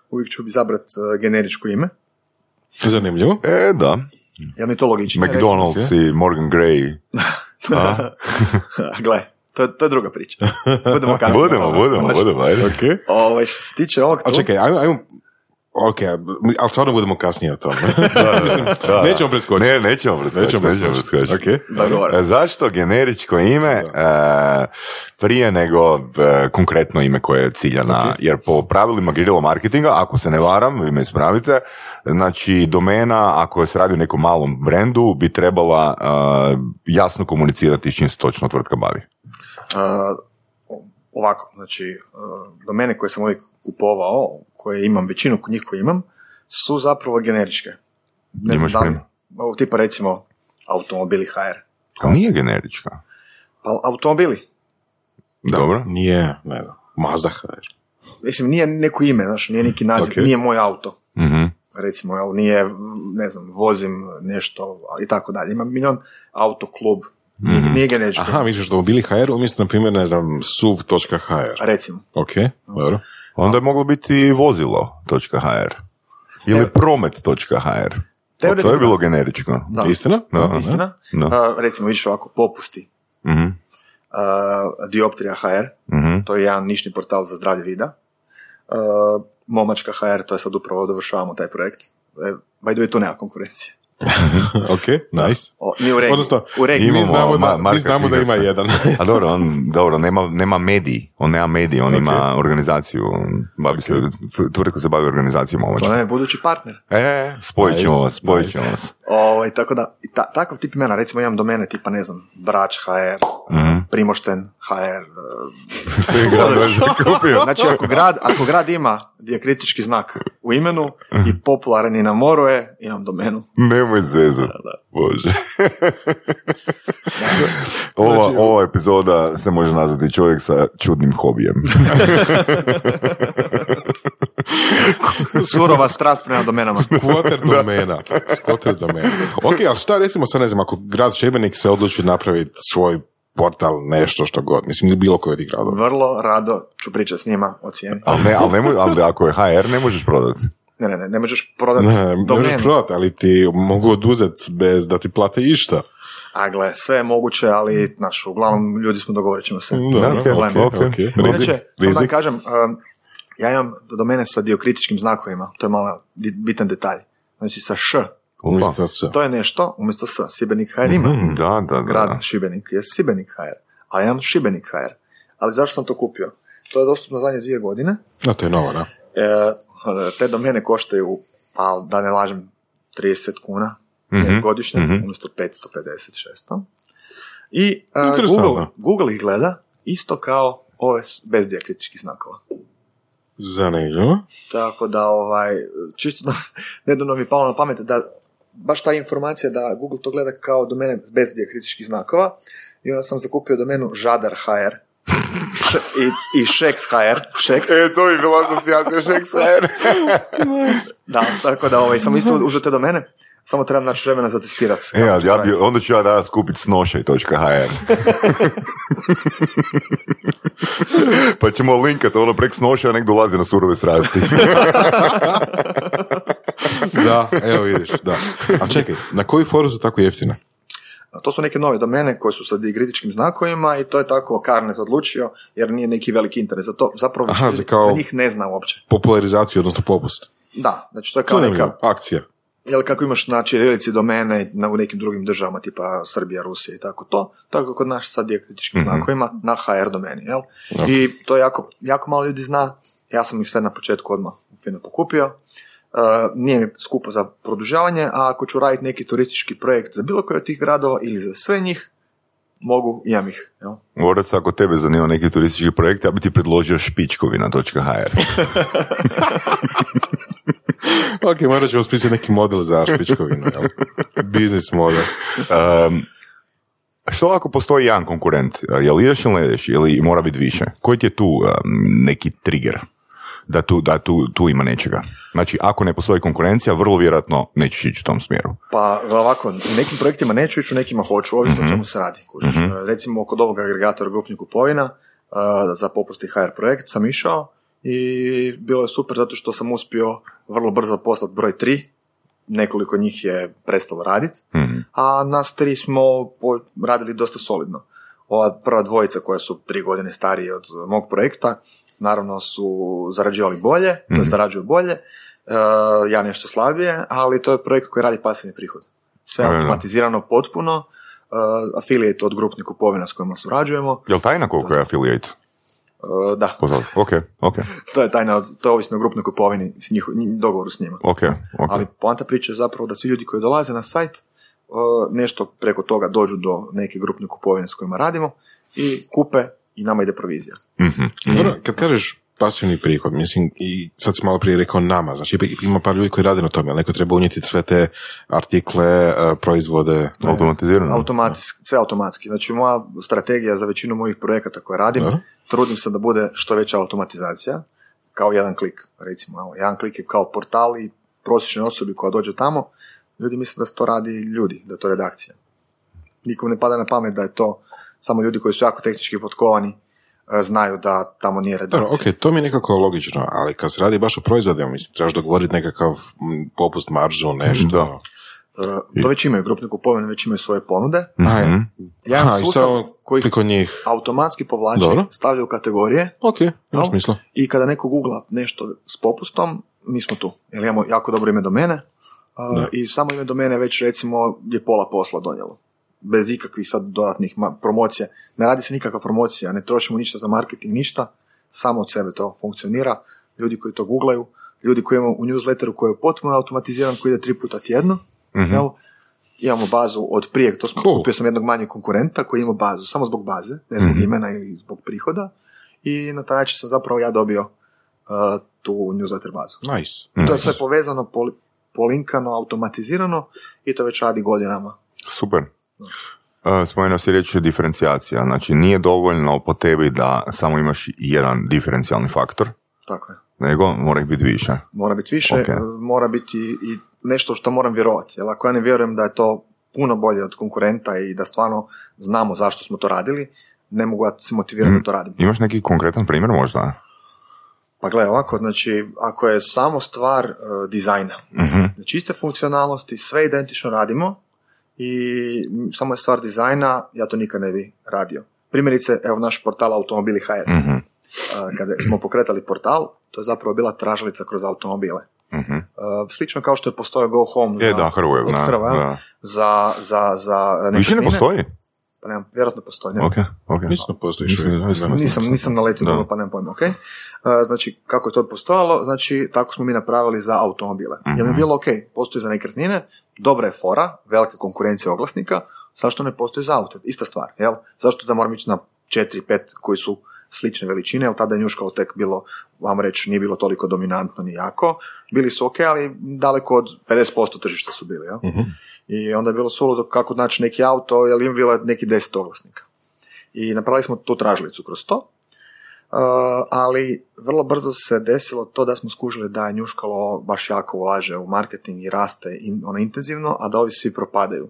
uvijek ću izabrat e, generičko ime, Zanimljivo. E, da. jer mi je to logičnije. McDonald's i Morgan Gray. Gle, to, je- to je druga priča. Budemo kasnije. Budemo, budemo, budemo, ajde. Ok. Ovaj, što se tiče ovog A tu- čekaj, ajmo, ajmo Ok, ali stvarno budemo kasnije o tome. Nećemo preskočiti. Ne, nećemo preskočiti. Nećemo Nećemo preskočiti. preskočiti. Ok. Dogovoreno. E, Zašto generičko ime e, prije nego e, konkretno ime koje je ciljana? Ok. Jer po pravilima guerrilla marketinga, ako se ne varam, vi me ispravite, znači domena, ako se radi o nekom malom brendu, bi trebala e, jasno komunicirati s čim se točno tvrtka bavi. A, ovako, znači, a, domene koje sam uvijek kupovao, koje imam, većinu njih koje imam, su zapravo generičke. Ne Imaš znam da li, tipa recimo automobili HR. To nije generička. Pa automobili, Dobro. Nije, ne znam, Mazda HR. mislim, nije neko ime, znaš, nije neki naziv, Ok. nije moj auto. Mhm. Recimo, jel, nije, ne znam, vozim nešto i tako dalje. Imam milion autoklub, Mhm. nije generički. Aha, misliš da bili HR umjesto, na primjer, ne znam, suv.hr. Recimo. Ok, dobro. Onda je moglo biti vozilo.hr ili promet.hr. To je bilo da. generičko. Da. Istina? Da, Aha. Istina? Da. A, recimo, više ovako, popusti. Mhm, A, Dioptrija HR, mhm. to je jedan nišni portal za zdravlje vida. Uh, Momačka HR, to je sad upravo dovršavamo taj projekt. E, by the way, tu nema konkurencije. ok, nice. O, nije u regiji. Odnosno, u regiji. Mi znamo da, Ma- mi znamo da ima jedan. A dobro, on, dobro, nema, nema mediji, on nema mediji, on Ok. ima organizaciju, bavi se, tvrtka se bavi organizacijom To ovoća. nam je budući partner. E, spojit ćemo Nice, vas, spojit nice. ćemo vas. Ovaj, tako da, ta, takav tip imena, recimo imam domene tipa, ne znam, Brač HR, Mhm. Primošten HR. Sve gradove zakupio. Znači, ako grad, ako grad ima dijakritički znak u imenu i popularan i na moru je, imam domenu. Nemoj zezat, Da. bože. ova, Znači- ova epizoda se može nazvati čovjek sa čudnim hobijem. Surova strast prema domenama. Squatter domena. Squatter domena. Ok, ali šta recimo sad ne znam, ako grad Šebenik se odluči napraviti svoj portal, nešto što god, mislim ili bilo koji od gradova. Vrlo rado ću pričati s njima o cijeni. ali, ne, ali, ne mo- ali ako je HR ne možeš prodati. Ne, ne, ne, ne možeš prodati Ne, ne možeš prodati, ali ti mogu oduzeti bez da ti plate išta. A gle, sve je moguće, ali, znaš, uglavnom ljudi smo dogovorit ćemo se. Dobro, ok, problem. ok. ok. Rizik, Inače, da kažem, um, ja imam domene sa diokritičkim znakovima, to je malo bitan detalj. Znači sa š Umjesto s. To je nešto, umjesto s, Sibenik HR ima. Mhm, Da, da, da. Grad Šibenik je Sibenik HR, a ja imam Šibenik HR. Ali zašto sam to kupio? To je dostupno zadnje dvije godine. A to je novo, da? E, te domene koštaju, pa da ne lažem, 30 kuna Mhm, godišnje, mhm. umjesto 550, 600. I a, Interesantno. Google, Google ih gleda isto kao ove s- bez dijakritičkih znakova. Zanimljivo. Tako da, ovaj, čisto da, nedavno mi je palo na pamet da baš ta informacija da Google to gleda kao domene bez dijakritičkih znakova i onda sam zakupio domenu Žadar HR Š- i, i Šeks HR. Šeks. E, to je bila asocijacija Shakespeare. Da, tako da ovaj, sam isto uzeo te domene, samo trebam naći vremena za testirati. E, ali ja bi, onda ću ja danas kupiti snošaj.hr. pa ćemo linkat ono prek snošaja, nek dolazi na surove strasti. Da, evo vidiš, da. A čekaj, na koju foru su tako jeftine? To su neke nove domene koje su sa dijakritičkim znakovima i to je tako Karnet odlučio jer nije neki veliki interes za to. Zapravo Aha, za kao- za njih ne zna uopće. Popularizaciju, odnosno popust. Da, znači to je kao neka, akcija. jel kako imaš na čirilici domene na, u nekim drugim državama, tipa Srbija, Rusija i tako to, tako kod nas sa dijakritičkim Mhm. znakovima na HR domeni, jel? Ok. I to jako, jako malo ljudi zna, ja sam ih sve na početku odmah fino pokupio, Uh, nije mi skupo za produžavanje, a ako ću raditi neki turistički projekt za bilo koji od tih gradova ili za sve njih, mogu, imam ih. Jel? Morac, ako tebe zanima neki turistički projekt, ja bi ti predložio špičkovina.hr. Ok, morat ćemo spisati neki model za špičkovinu, jel? Biznis model. Um, što ako postoji jedan konkurent? Je li ideš ili ne ideš? Ili mora biti više? Koji ti je tu um, neki trigger? Da, tu, da tu, tu ima nečega. Znači, ako ne postoji konkurencija, vrlo vjerojatno nećeš ići u tom smjeru. Pa ovako, u nekim projektima neću ići, u nekima hoću, ovisno Mhm. o čemu se radi. kužiš. Mhm. E, Recimo, kod ovog agregatora grupnih kupovina, uh, za popusti HR projekt sam išao i bilo je super zato što sam uspio vrlo brzo poslati broj 3, nekoliko njih je prestalo raditi, Mhm. a nas tri smo po- radili dosta solidno. Ova prva dvojica koja su tri godine stariji od mog projekta, naravno su zarađivali bolje, to Mhm. je zarađuju bolje, e, ja nešto slabije, ali to je projekt koji radi pasivni prihod. Sve da. automatizirano potpuno, uh, affiliate od grupnih kupovina s kojima surađujemo, Je li tajna koliko je affiliate? E, da, Pozdrav. Ok, ok, to je tajna, od- to je ovisno o grupnoj kupovini, s njiho, nji- dogovoru s njima. ok, ok. Ali poanta priče je zapravo da svi ljudi koji dolaze na sajt uh, nešto preko toga dođu do neke grupne kupovine s kojima radimo i kupe i nama ide provizija. Mhm. Dobro, kad kažeš pasivni prihod, mislim, i sad si malo prije rekao nama, znači ima par ljudi koji rade na tome, ali neko treba unijeti sve te artikle, e, proizvode. Automatizirano? Automatski, sve automatski. Znači moja strategija za većinu mojih projekata koje radim, Dobro. trudim se da bude što veća automatizacija, kao jedan klik, recimo. Evo, jedan klik je kao portal i prosječnoj osobi koja dođe tamo, ljudi misle da se to radi ljudi, da je to redakcija. Nikom ne pada na pamet da je to samo ljudi koji su jako tehnički potkovani e, znaju da tamo nije redakcija. Dobro, ok, to mi je nekako logično, ali kad se radi baš o proizvodima, mislim, trebaš dogovoriti nekakav popust maržu, nešto. Da. E, to već imaju, grupne kupovine već imaju svoje ponude. Mhm. Ja imam sustav samo koji njih. automatski povlači, Dobro. stavlja u kategorije Ok, ima No. smisla. i kada neko googla nešto s popustom, mi smo tu. Jer imamo jako dobro ime domene Da. i samo ime domene već recimo je pola posla donijelo. Bez ikakvih sad dodatnih promocija. Ne radi se nikakva promocija, ne trošimo ništa za marketing, ništa. Samo od sebe to funkcionira. Ljudi koji to googlaju, ljudi koji imamo u newsletteru koji je potpuno automatiziran, koji ide tri puta tjedno. Mhm. Jel? Imamo bazu od prije, to smo, Cool. kupio sam jednog manjeg konkurenta koji ima bazu samo zbog baze, ne zbog Mhm. imena ili zbog prihoda i na taj način sam zapravo ja dobio uh, tu newsletter bazu. Nice. To je Nice. sve povezano, poli- polinkano, automatizirano i to već radi godinama. Super. Uh, spomenuo si reći diferencijacija, znači nije dovoljno po tebi da samo imaš jedan diferencijalni faktor, Tako je. nego mora ih biti više. Mora biti više, Ok. uh, mora biti i nešto što moram vjerovati. Jer ako ja ne vjerujem da je to puno bolje od konkurenta i da stvarno znamo zašto smo to radili, ne mogu ja se motivirati Mm. da to radim. Imaš neki konkretan primjer možda? Pa gledaj ovako, znači ako je samo stvar uh, dizajna, Mhm. znači iste funkcionalnosti, sve identično radimo i samo je stvar dizajna, ja to nikad ne bi radio. Primjerice, evo naš portal Automobili HR. Mhm. Uh, Kada smo pokretali portal, to je zapravo bila tražalica kroz automobile. Mhm. slično kao što je postojao Go Home Je, za, da, Hrvoje, od da, Hrva, da. za, za, za Više ne nekretnine. postoji? Pa nemam, vjerojatno postoji. ne? Ok, ok. Mislim da postoji Da. da- Nisam, nisam naletio dobro, pa nemam pojma, ok. Uh, znači, kako je to postojalo, znači, tako smo mi napravili za automobile. Jer mi je Mhm. bilo, ok, postoji za nekretnine, dobra je fora, velika konkurencija oglasnika, zašto ne postoji za aute? Ista stvar, jel? Zašto da moram ići na 4-5 koji su slične veličine, jer tada je njuškalo tek bilo, vam reći, nije bilo toliko dominantno ni jako. Bili su ok, ali daleko od 50% tržišta su bili, jel? Mhm. I onda je bilo suludo kako naći neki auto, jer im bilo neki deset oglasnika. I napravili smo tu tražilicu kroz to, Uh, ali vrlo brzo se desilo to da smo skužili da je njuškalo baš jako ulaže u marketing i raste in, ono intenzivno, a da ovi svi propadaju.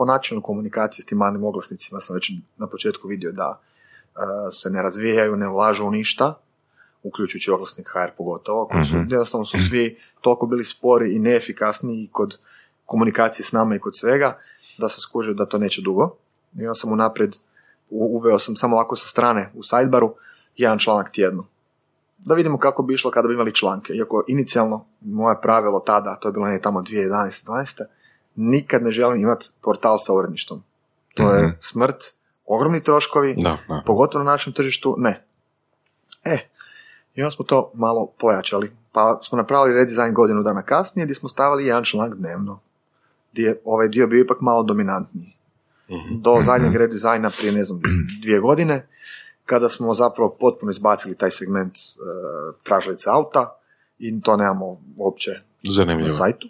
Po načinu komunikacije s tim malim oglasnicima sam već na početku vidio da uh, se ne razvijaju, ne ulažu u ništa, uključujući oglasnik HR pogotovo, koji su, Mhm. jednostavno su svi toliko bili spori i neefikasni i kod komunikacije s nama i kod svega, da sam skužio da to neće dugo. I onda sam unaprijed, uveo sam samo ovako sa strane u sidebaru, jedan članak tjedno. Da vidimo kako bi išlo kada bi imali članke. Iako inicijalno moje pravilo tada, to je bilo negdje tamo 2011-2012, nikad ne želim imati portal sa uredništvom. To je Mhm. smrt, ogromni troškovi, Da, da. pogotovo na našem tržištu, ne. E, i onda smo to malo pojačali, pa smo napravili redizajn godinu dana kasnije gdje smo stavili jedan članak dnevno, gdje je ovaj dio bio ipak malo dominantniji. Mhm. Do zadnjeg redizajna prije, ne znam, dvije godine, kada smo zapravo potpuno izbacili taj segment uh, tražilice auta i to nemamo uopće na Zanimljivo. sajtu.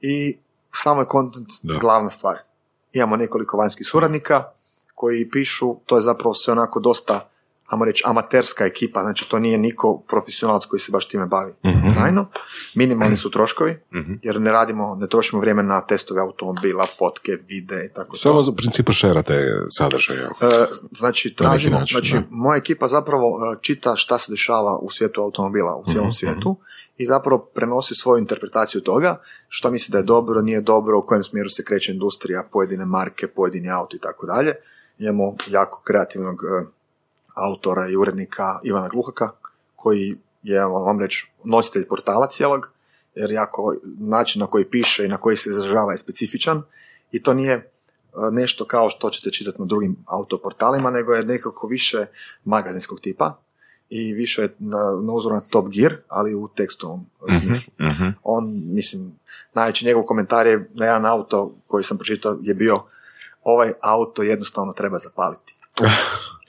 I samo je content Da. glavna stvar. Imamo nekoliko vanjskih suradnika koji pišu, to je zapravo sve onako dosta, ajmo reći, amaterska ekipa, znači to nije niko profesionalac koji se baš time bavi Mhm. trajno. Minimalni su troškovi, Mhm. jer ne radimo, ne trošimo vrijeme na testove automobila, fotke, videe i tako Samo za principu šerate sadržaj. jel? E, znači, tražimo, način, znači, da. moja ekipa zapravo e, čita šta se dešava u svijetu automobila, u cijelom Mhm, svijetu i zapravo prenosi svoju interpretaciju toga, što misli da je dobro, nije dobro, u kojem smjeru se kreće industrija, pojedine marke, pojedini auto i tako dalje. Imamo jako kreativnog e, autora i urednika Ivana Gluhaka, koji je, vam reći, nositelj portala cijelog, jer jako način na koji piše i na koji se izražava je specifičan i to nije e, nešto kao što ćete čitati na drugim autoportalima, nego je nekako više magazinskog tipa i više na, na uzoru na Top Gear, ali u tekstualnom smislu. Mhm. On, mislim, najveći njegov komentar je na jedan auto koji sam pročitao je bio ovaj auto jednostavno treba zapaliti.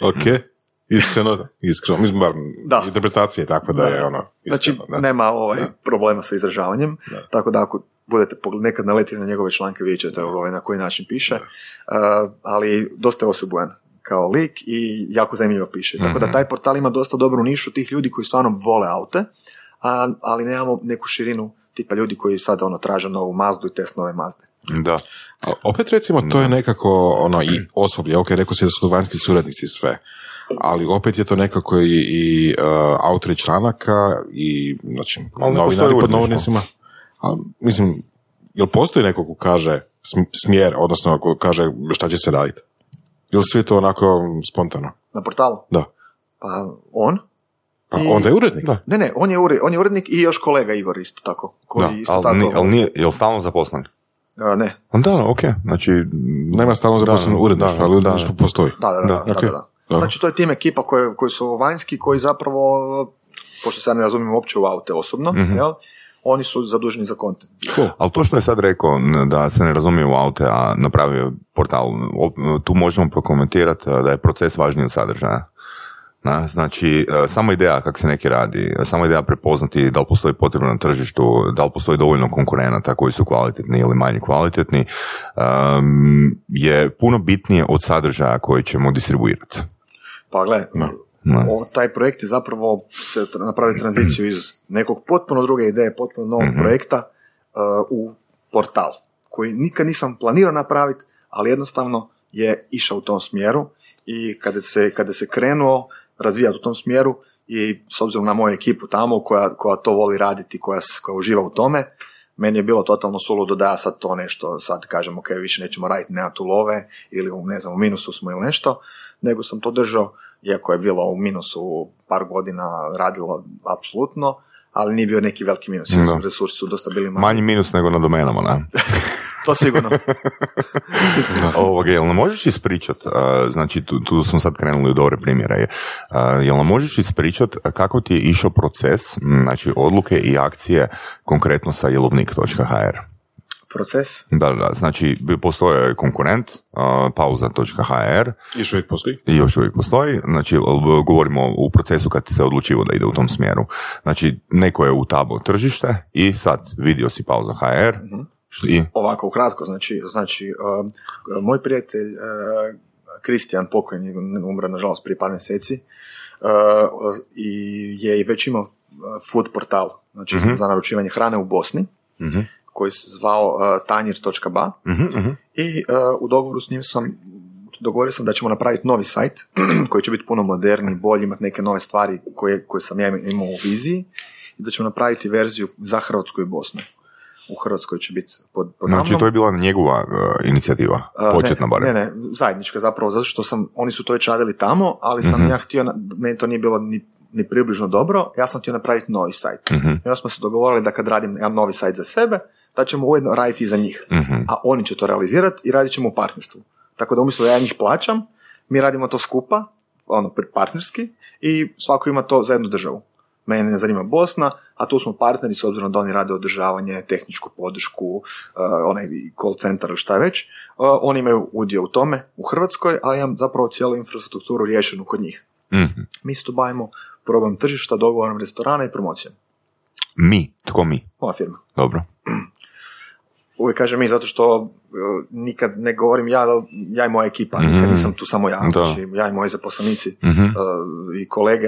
Ok. Iskreno, iskreno. Mislim, bar Da. interpretacija je takva da, Da. je ono... Znači, iskreno, da. nema ovaj Da. problema sa izražavanjem, Da. tako da ako budete nekad naletili na njegove članke, vidjet ćete ovaj, na koji način piše, Uh, ali dosta je osebujan kao lik i jako zanimljivo piše. Tako da Mhm. taj portal ima dosta dobru nišu tih ljudi koji stvarno vole aute, a, ali nemamo neku širinu tipa ljudi koji sad ono traže novu Mazdu i test nove Mazde. Da. A opet recimo to je nekako ono i osoblje, ok, rekao si da su to vanjski suradnici i sve, ali opet je to nekako i, i uh, autori članaka i znači Ali novinari pod novinicima. A, mislim, jel postoji neko ko kaže sm- smjer, odnosno ko kaže šta će se raditi? Ili sve to onako spontano? Na portalu? Da. Pa on? A I- onda je urednik. Da. Ne, ne, on je, ure, on je urednik i još kolega Igor isto tako. Koji Da, isto ali, tako... nije, ali nije, je li stalno zaposlen? A, ne, Da, ok, znači... Nema stalno zaposleno Da, uredništvo, ali da. uredništvo postoji. da, da, da, da, da, da. Da. Znači to je tim ekipa koje, koji su vanjski, koji zapravo, pošto se ja ne razumijem uopće u aute osobno, Mhm. jel, oni su zaduženi za kontent. Ali to što je sad rekao da se ne razumije u aute, a napravio portal, tu možemo prokomentirati a, da je proces važniji od sadržaja. Na, znači, e, samo ideja kako se neki radi, samo ideja prepoznati da li postoji potrebno na tržištu, da li postoji dovoljno konkurenata koji su kvalitetni ili manje kvalitetni, em, je puno bitnije od sadržaja koji ćemo distribuirati. Pa gle. Ne. O, taj projekt je zapravo se tra- napravio tranziciju iz nekog potpuno druge ideje, potpuno novog Mhm. projekta uh, u portal koji nikad nisam planirao napraviti, ali jednostavno je išao u tom smjeru i kada se, kada se krenuo razvijati u tom smjeru i s obzirom na moju ekipu tamo koja, koja to voli raditi, koja, koja uživa u tome, meni je bilo totalno suludo da ja sad to nešto, sad kažem, ok, više nećemo raditi, nema tu love, ili ne znam, u minusu smo ili nešto, nego sam to držao, iako je bilo u minusu par godina radilo apsolutno, ali nije bio neki veliki minus, jer resursi su dosta bili manji. Manji minus nego na domenama, ne? To sigurno. Ovoga, jel nam možeš ispričat, znači tu, tu smo sad krenuli u dobre primjere, jel nam možeš ispričat kako ti je išao proces, znači odluke i akcije konkretno sa jelovnik.hr? Proces, Da, da, znači postoje konkurent, pauza.hr Još uvijek postoji? i još uvijek postoji, znači govorimo u procesu kad se odlučivo da ide u tom smjeru. Znači, neko je utabo tržište i sad vidio si pauza HR Mhm. i ovako ukratko, znači, znači um, moj prijatelj uh, Kristijan pokojni, umro nažalost prije par mjeseci, uh, i je i već imao uh, food portal, znači Mhm. za naručivanje hrane u Bosni, Mhm, koji se zvao uh, tanjir.ba mhm, mhm. i uh, u dogovoru s njim sam dogovorio sam da ćemo napraviti novi sajt koji će biti puno moderniji, bolji, imati neke nove stvari koje, koje sam ja imao u viziji i da ćemo napraviti verziju za Hrvatsku i Bosnu. U Hrvatskoj će biti pod, pod Znači, to je bila njegova uh, inicijativa, početna ne, barem. Ne, ne, zajednička zapravo, zato što sam, oni su to već radili tamo, ali sam Mhm. ja htio, meni to nije bilo ni, ni približno dobro, ja sam htio napraviti novi sajt. Mhm, I onda smo se dogovorili da kad radim jedan novi sajt za sebe, da ćemo ujedno raditi i za njih. mhm. A oni će to realizirati i radit ćemo u partnerstvu. Tako da umjesto da ja njih plaćam, mi radimo to skupa, ono, partnerski, i svako ima to za jednu državu. Mene ne zanima Bosna, a tu smo partneri s obzirom da oni rade održavanje, tehničku podršku, uh, onaj call centar ili šta već. Uh, oni imaju udio u tome u Hrvatskoj, a ja imam zapravo cijelu infrastrukturu riješenu kod njih. Mhm. Mi se tu bavimo probom tržišta, dogovorom restorana i promocijom. Mi, tko mi? Ova firma. Dobro. Uvijek kažem mi zato što uh, nikad ne govorim ja, ja i moja ekipa, nikad Mhm. nisam tu samo ja, znači ja i moji zaposlenici Mhm. uh, i kolege,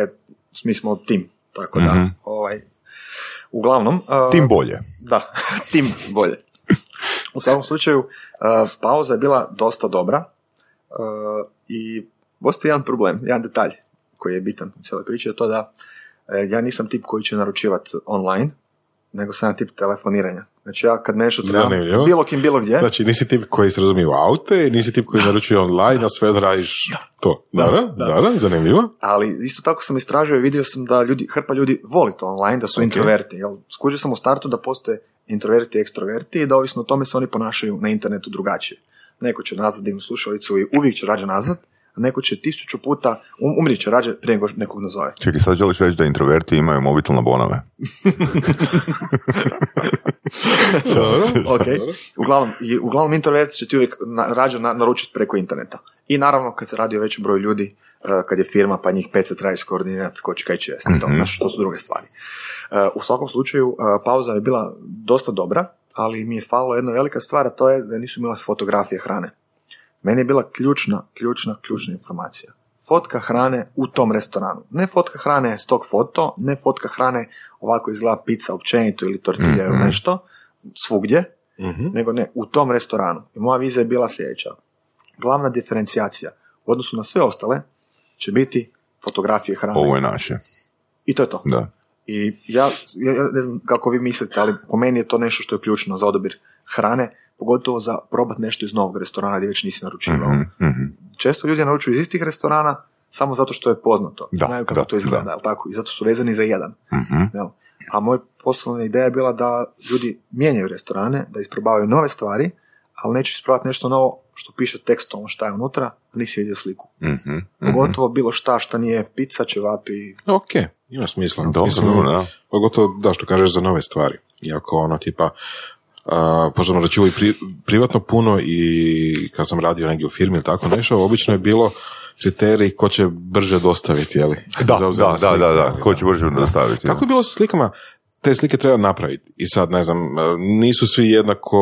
mi smo tim, tako da, Mhm. ovaj, uglavnom... uh, Tim bolje. Da, tim bolje. U svakom slučaju, pauza je bila dosta dobra i postoji jedan problem, jedan detalj koji je bitan u cijeloj priči, je to da e, ja nisam tip koji će naručivati online, nego sam ja tip telefoniranja. Znači ja kad nešto trebam, bilo kim, bilo gdje, Znači, nisi tip koji se razumije u aute, nisi tip koji naručuje online, a sve radiš to. Da, Da, da, da. da, da, zanimljivo. ali isto tako sam istražio i vidio sam da ljudi, hrpa ljudi voli to online, da su Ok. introverti. Jel? Skužio sam u startu da postoje introverti i ekstroverti i da ovisno o tome se oni ponašaju na internetu drugačije. Neko će nazvat dignu slušalicu i uvijek će rađe nazvat, a neko će tisuću puta, um, umrijet će rađe prije nego nekog nazove. Čekaj, sad želiš reći da introverti imaju mobitel na bonove. Dobro, Ok. Uglavnom, i, uglavnom introverti će ti uvijek na, rađe na, naručiti preko interneta. I naravno kad se radi o većem broju ljudi, uh, kad je firma pa njih pet se treba iskoordinirati ko će kaj će jesti. To, Mhm. to su druge stvari. Uh, u svakom slučaju uh, pauza je bila dosta dobra, ali mi je falilo jedna velika stvar, a to je da nisu imala fotografije hrane. Meni je bila ključna, ključna, ključna informacija. Fotka hrane u tom restoranu. Ne fotka hrane s tog foto, ne fotka hrane ovako izgleda pizza općenito ili tortilja ili Mhm. nešto, svugdje, Mhm. nego ne, u tom restoranu. I moja vizija je bila sljedeća. Glavna diferencijacija u odnosu na sve ostale će biti fotografije hrane. Ovo je naše. I to je to. Da. I ja ja ne znam kako vi mislite, ali po meni je to nešto što je ključno za odabir hrane, pogotovo za probat nešto iz novog restorana gdje već nisi naručivao. Mhm, mhm. Često ljudi naručuju iz istih restorana samo zato što je poznato. Da, Znaju kako da, to izgleda, da. jel tako? I zato su vezani za jedan. Mhm. Jel? A moja poslovna ideja je bila da ljudi mijenjaju restorane, da isprobavaju nove stvari, ali neće isprobati nešto novo što piše tekstom šta je unutra, a nisi vidio sliku. Mhm, mhm. Pogotovo bilo šta šta nije pizza, ćevapi. Ok, ima smisla. Dobro, Mislim, dobro, da. Pogotovo da što kažeš za nove stvari. Iako ono tipa, pošto sam i pri, privatno puno i kad sam radio negdje u firmi ili tako nešto, obično je bilo kriterij ko će brže dostaviti, jeli? Da, da, da, slike, da, da. Ko će brže dostaviti? Kako je bilo sa slikama? Te slike treba napraviti. I sad, ne znam, nisu svi jednako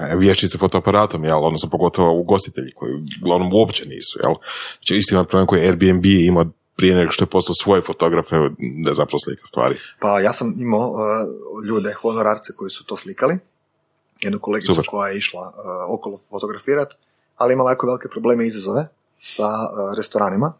e, vještice fotoaparatom, jel? Odnosno, pogotovo ugostitelji koji uglavnom uopće nisu, jel? Znači, isti problem koji Airbnb ima prije nego što je postao svoje fotografe da je zapravo slika stvari. Pa ja sam imao uh, ljude, honorarce koji su to slikali. Jednu kolegicu Super. koja je išla uh, okolo fotografirat, ali imala jako velike probleme i izazove sa uh, restoranima,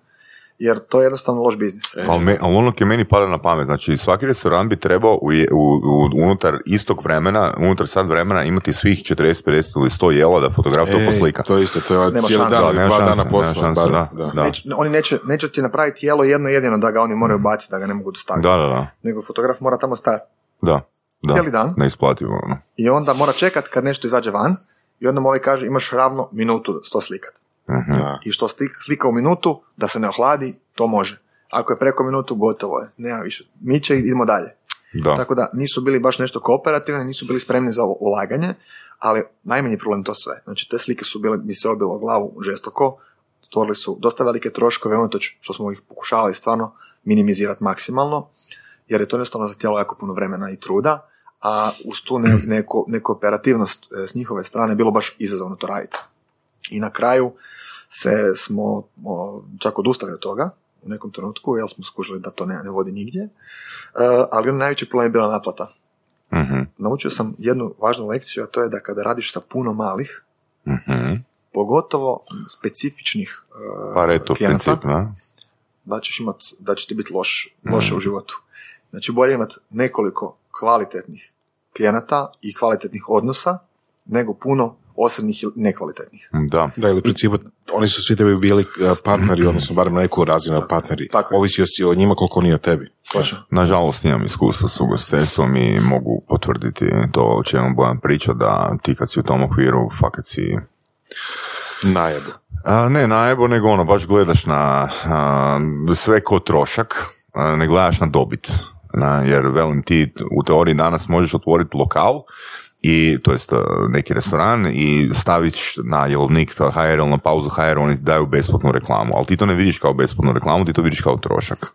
jer to je jednostavno loš biznis. Ali, me, ali ono je meni pada na pamet, znači svaki restoran bi trebao u, u, u- unutar istog vremena, unutar sad vremena imati svih 40, 50 ili 100 jela da fotograf to poslika. To isto, to je Nema cijeli šanse. dan, dva dana nema posla. šanse, bar, da, da. da. Neće, oni neće, neće ti napraviti jelo jedno jedino da ga oni moraju baciti, da ga ne mogu dostaviti. Da, da, da, Nego fotograf mora tamo stajati da, da. cijeli dan Neisplativo, ono. i onda mora čekat kad nešto izađe van i onda mu ovaj kaže imaš ravno minutu da to slikat. Da. I što slik- slika u minutu, da se ne ohladi, to može. Ako je preko minutu, gotovo je. Nema više. Miče i idemo dalje. Da. Tako da nisu bili baš nešto kooperativni, nisu bili spremni za ulaganje, ali najmanji problem to sve. Znači te slike su bile, mi se obilo glavu žestoko, stvorili su dosta velike troškove, unatoč što smo ih pokušavali stvarno minimizirati maksimalno, jer je to jednostavno zahtjelo jako puno vremena i truda, a uz tu ne, neko, nekooperativnost e, s njihove strane bilo baš izazovno to raditi. I na kraju se smo o, čak odustali od toga u nekom trenutku, jer smo skužili da to ne, ne vodi nigdje, E, ali on najveći problem je bila naplata. Mhm. Naučio sam jednu važnu lekciju, a to je da kada radiš sa puno malih, Mhm. pogotovo specifičnih e, Pareto klijenata, princip, da? da ćeš imat, da će ti biti loš, loše Mm. u životu. Znači bolje imati nekoliko kvalitetnih klijenata i kvalitetnih odnosa, nego puno osrednjih i nekvalitetnih. Da. Da, ili u principu, oni su svi tebi bili uh, partneri, odnosno barem na neku razinu Tako, partneri. tako je. Ovisio si o njima koliko oni o tebi. Točno. Nažalost imam iskustva s ugostiteljstvom i mogu potvrditi to o čemu Bojan priča da ti kad si u tom okviru fakat si Najebu. A, ne najebo, nego ono, baš gledaš na a, sve ko trošak, a, ne gledaš na dobit. Na, jer, velim ti, u teoriji danas možeš otvoriti lokal i, to jest a, neki restoran i staviš na jelovnik to HR ili na pauzu HR, oni ti daju besplatnu reklamu, ali ti to ne vidiš kao besplatnu reklamu, ti to vidiš kao trošak.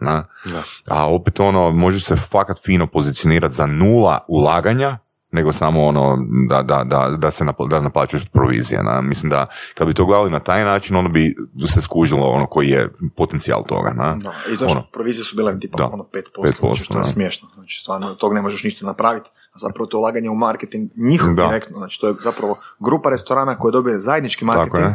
Na? Da. A opet ono, možeš se fakat fino pozicionirati za nula ulaganja, nego samo ono da, da, da, da se napla, da naplaćuješ provizije. Na. Mislim da kad bi to gledali na taj način, ono bi se skužilo ono koji je potencijal toga. Na. Da, I to Ono. provizije su bile tipa Da. ono 5%, 5%, znači što je smiješno. Znači stvarno od tog ne možeš ništa napraviti. Zapravo to je ulaganje u marketing njihov Da. direktno. Znači to je zapravo grupa restorana koja dobije zajednički marketing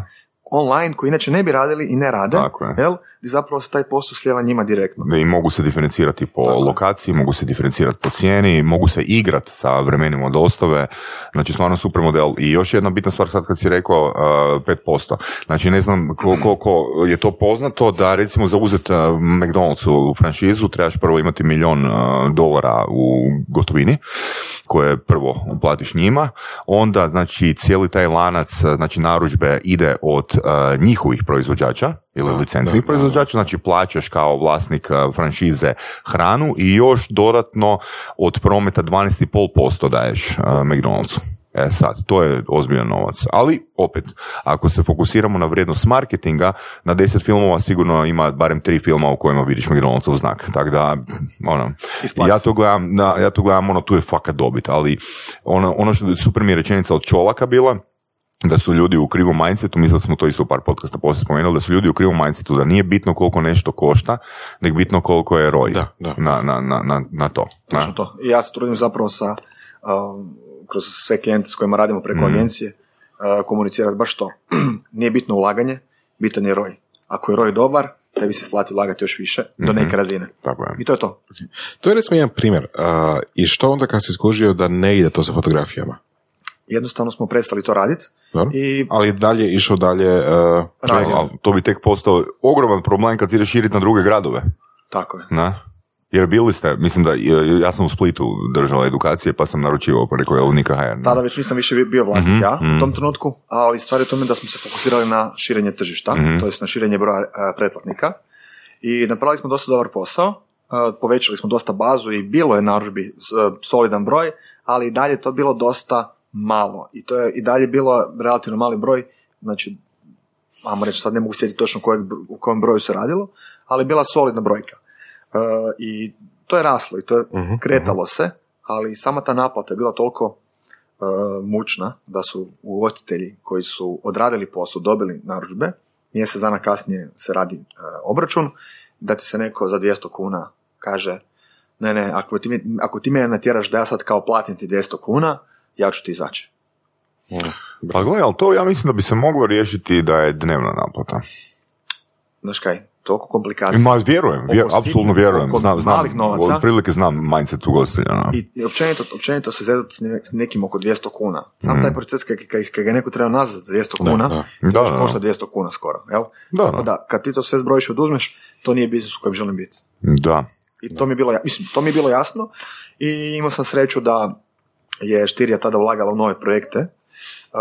online koji inače ne bi radili i ne rade. Tako je. Jel? I zapravo se taj posao slijeva njima direktno. I mogu se diferencirati po Tako lokaciji, mogu se diferencirati po cijeni, mogu se igrati sa vremenima dostave, znači stvarno super model. I još jedna bitna stvar sad kad si rekao uh, 5%, znači ne znam ko- koliko je to poznato da recimo za uzet uh, McDonald'su u franšizu trebaš prvo imati milion uh, dolara u gotovini koje prvo uplatiš njima, onda znači cijeli taj lanac uh, znači narudžbe ide od uh, njihovih proizvođača ili licencnih proizvođača, znači plaćaš kao vlasnik uh, franšize hranu i još dodatno od prometa 12,5% daješ uh, McDonald'su. E sad, to je ozbiljan novac. Ali, opet, ako se fokusiramo na vrijednost marketinga, na 10 filmova sigurno ima barem tri filma u kojima vidiš McDonald'sov znak. Tako da, ono, ja to gledam, da, ja to gledam, ono, tu je fakat dobit, ali ono, ono što super mi je rečenica od Čolaka bila, da su ljudi u krivom mindsetu, mislim da smo to isto u par podcasta poslije spomenuli, da su ljudi u krivom mindsetu, da nije bitno koliko nešto košta, nego bitno koliko je roj Da, da. Na, na, na, na, na to. Na. Točno to. I ja se trudim zapravo sa, um, kroz sve klijente s kojima radimo preko Mhm. agencije, uh, komunicirati baš to. Nije bitno ulaganje, bitan je roj. Ako je roj dobar, tebi se isplati ulagati još više, do Mhm. neke razine. Tako je. I to je to. To je recimo jedan primjer. A, I što onda kad si skužio da ne ide to sa fotografijama? Jednostavno smo prestali to raditi? I Ali dalje išao dalje... Uh, Radio. Ali to bi tek postao ogroman problem kad ideš širiti na druge gradove. tako je. Na? Jer bili ste, mislim da, ja sam u Splitu držao edukacije pa sam naručivao preko Elnika HR. Tada već nisam više bio vlasnik Mhm, ja mhm. u tom trenutku, ali stvar je u tome da smo se fokusirali na širenje tržišta, Mhm. to jest na širenje broja e, pretplatnika i napravili smo dosta dobar posao, e, povećali smo dosta bazu i bilo je narudžbi e, solidan broj, ali i dalje je to bilo dosta malo i to je i dalje bilo relativno mali broj, znači ajmo reći sad ne mogu sjetiti točno kojeg, u kojem broju se radilo, ali bila solidna brojka. E, I to je raslo i to je Mhm, kretalo se, ali sama ta naplata je bila toliko e, mučna da su ugostitelji koji su odradili posao, dobili narudžbe, mjesec dana kasnije se radi e, obračun, da ti se neko za 200 kuna kaže ne, ne, ako ti, ako ti mene natjeraš da ja sad kao platim ti 200 kuna, ja ću ti izaći. Pa gledaj, ali to ja mislim da bi se moglo riješiti da je dnevna naplata. Znaš kaj, toliko komplikacija. Ma, vjerujem, vjer, apsolutno vjerujem. Znam, znam, malih novaca. otprilike znam mindset ugostitelja. no. I, i općenito, općenito se zezati s ne- s nekim oko 200 kuna. Sam Mm. taj proces kad, kad, kad ga neko treba nazad za 200 Da, kuna, da. Da, to da, košta da. 200 kuna skoro. Jel? Da, Tako da. da, kad ti to sve zbrojiš i oduzmeš, to nije biznis u kojem želim biti. Da. I to mi je bilo, ja- mislim, to mi je bilo jasno i imao sam sreću da je Štirija tada ulagala u nove projekte, uh,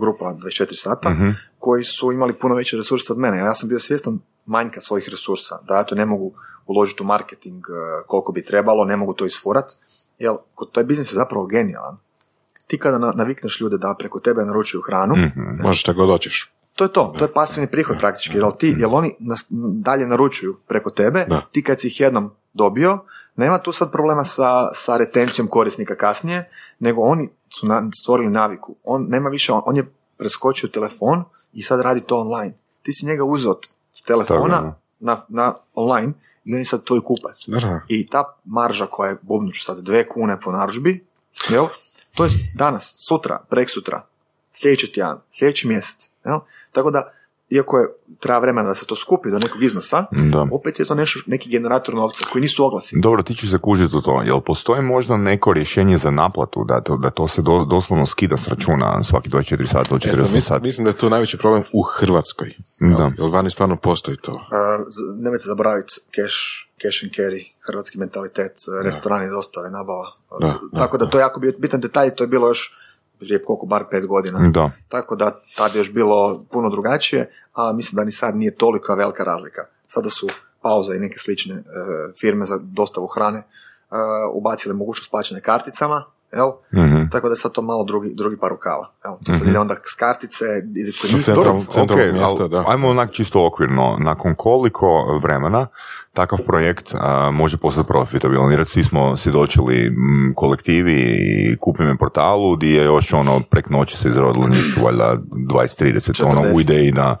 grupa 24 sata, Mhm. koji su imali puno veće resurse od mene. Ja sam bio svjestan manjka svojih resursa, da ja to ne mogu uložiti u marketing uh, koliko bi trebalo, ne mogu to isfurat, jer kod taj biznis je zapravo genijalan. Ti kada na- navikneš ljude da preko tebe naručuju hranu, Mhm. Možeš šta god hoćeš. to je to, to je pasivni prihod praktički, jel, ti, jel oni nas, dalje naručuju preko tebe, Da. ti kad si ih jednom dobio, nema tu sad problema sa, sa retencijom korisnika kasnije, nego oni su na, stvorili naviku. On nema više, on, on je preskočio telefon i sad radi to online. Ti si njega uzeo s telefona na, na online i on je sad tvoj kupac. Da. I ta marža koja je bubnuću sad dve kune po narudžbi, jel? to je danas, sutra, preksutra, sljedeći tjedan, sljedeći mjesec. Jel? Tako da, iako je treba vremena da se to skupi do nekog iznosa, Da. opet je to nešto, neki generator novca koji nisu oglasi. Dobro, ti ćeš se kužiti u to. Jel postoji možda neko rješenje za naplatu, da to, da to se do, doslovno skida s računa svaki 24 sata, E, 48 sad, mislim, sati? mislim da je to najveći problem u Hrvatskoj. Da. Jer vani stvarno postoji to. Nemojte zaboraviti cash, cash and carry, hrvatski mentalitet, restorani, dostave, nabava. Da, da, Tako da to je jako bio bitan detalj, to je bilo još prije koliko, bar pet godina. Da. Tako da tad je još bilo puno drugačije, a mislim da ni sad nije tolika velika razlika. Sada su pauza i neke slične e, firme za dostavu hrane e, ubacile mogućnost plaćanja karticama, jel? Mhm. Tako da je sad to malo drugi, drugi par rukava. Evo, to sad Mhm. ide onda s kartice, ide kod njih. centralnom- Dobro, centralnog ok, mjesta, ali da. Ajmo onak čisto okvirno. Nakon koliko vremena takav projekt a, može postati profitabilan? Jer svi smo svjedočili m, kolektivi i kupime portalu gdje je još ono prek noći se izrodilo njih valjda 20-30 ono, u 40. ideji da,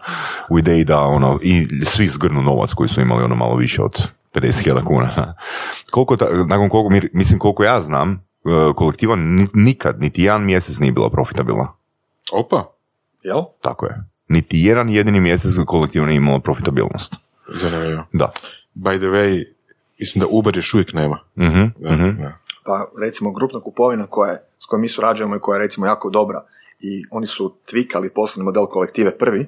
u ideji da ono, i svi zgrnu novac koji su imali ono malo više od 50.000 kuna. koliko ta, nakon koliko, mi- mislim koliko ja znam, kolektiva ni- nikad, niti jedan mjesec nije bila profitabilna. Opa, Jel? Tako je. Niti jedan jedini mjesec kolektivno nije imalo profitabilnost. zanimljivo. Da. By the way, mislim da Uber još uvijek nema. Mhm, Da, mhm. da. Pa recimo grupna kupovina koja je, s kojom mi surađujemo i koja je recimo jako dobra i oni su tvikali poslovni model kolektive prvi,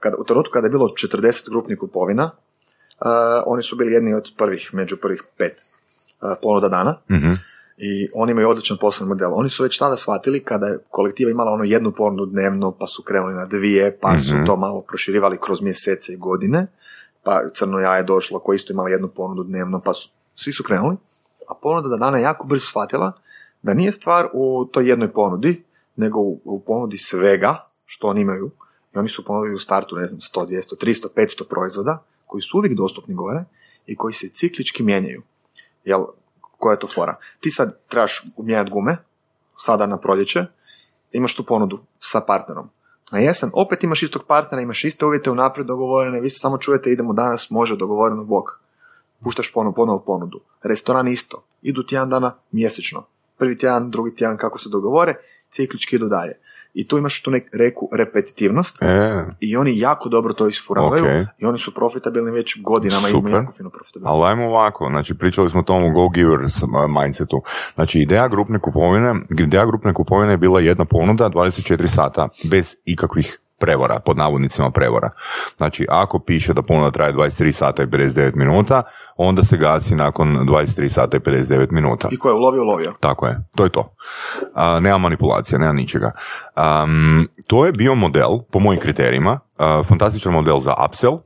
kada, u trenutku kada je bilo 40 grupnih kupovina, uh, oni su bili jedni od prvih, među prvih pet uh, ponuda dana Mhm. I oni imaju odličan poslovni model. Oni su već tada shvatili kada je kolektiva imala ono jednu ponudu dnevno, pa su krenuli na dvije, pa su Mhm. to malo proširivali kroz mjesece i godine, pa crno jaje je došlo koje isto imala jednu ponudu dnevno, pa su, svi su krenuli, a ponuda dana je jako brzo shvatila da nije stvar u toj jednoj ponudi, nego u, u ponudi svega što oni imaju. I oni su ponudili u startu, ne znam, 100, 200, 300, 500 proizvoda koji su uvijek dostupni gore i koji se ciklički mijenjaju. Jel, koja je to fora? Ti sad trebaš mijenjati gume, sada na proljeće, imaš tu ponudu sa partnerom. Na jesen opet imaš istog partnera, imaš iste uvjete unaprijed dogovorene, vi se samo čujete idemo danas, može dogovoreno bok. Puštaš ponovo, ponovo ponudu. Restoran isto. Idu tjedan dana mjesečno. Prvi tjedan, drugi tjedan kako se dogovore, ciklički idu dalje. I tu imaš tu nek reku repetitivnost E, i oni jako dobro to isfuravaju Ok. i oni su profitabilni već godinama i imaju jako fino profitabilnost. ali ajmo ovako, znači pričali smo o tom go-giver s- mindsetu. Znači ideja grupne kupovine, ideja grupne kupovine je bila jedna ponuda 24 sata bez ikakvih prevara, pod navodnicima prevara. Znači, ako piše da ponuda traje 23 sata i 59 minuta, onda se gasi nakon 23 sata i 59 minuta. I ko je ulovio, ulovio. Tako je, to je to. A, nema manipulacija, nema ničega. Am, to je bio model, po mojim kriterijima, a, fantastičan model za upsell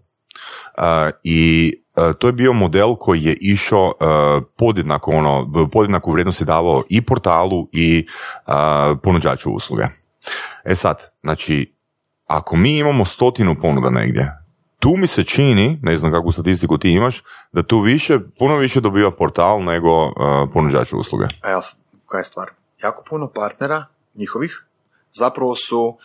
a, i a, to je bio model koji je išao a, podjednako, ono, podjednaku vrijednost je davao i portalu i a, ponuđaču usluge. E sad, znači, ako mi imamo stotinu ponuda negdje, tu mi se čini, ne znam kakvu statistiku ti imaš, da tu više, puno više dobiva portal nego uh, ponuđač usluge. A ja koja je stvar? Jako puno partnera njihovih zapravo su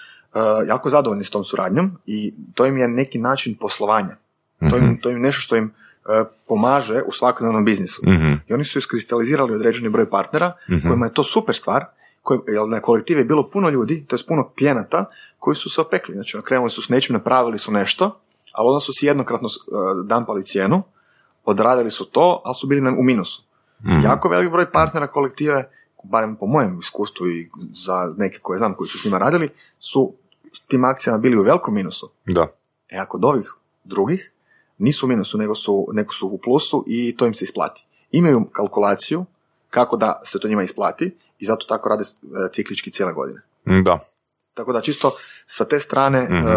jako zadovoljni s tom suradnjom i to im je neki način poslovanja. To, im, Mhm. to im nešto što im e, pomaže u svakodnevnom biznisu. Mhm. I oni su iskristalizirali određeni broj partnera Mhm. kojima je to super stvar, koji, jer na kolektivi je bilo puno ljudi, to je puno klijenata koji su se opekli. Znači, ono, krenuli su s nečim, napravili su nešto, ali onda su si jednokratno e, dampali cijenu, odradili su to, ali su bili na- u minusu. Mhm. Jako velik broj partnera kolektive, barem po mojem iskustvu i za neke koje znam koji su s njima radili, su s tim akcijama bili u velikom minusu. Da. E a kod ovih drugih nisu u minusu, nego su, nego su u plusu i to im se isplati. Imaju kalkulaciju kako da se to njima isplati i zato tako rade e, ciklički cijele godine. Da. Tako da čisto sa te strane Mhm. e,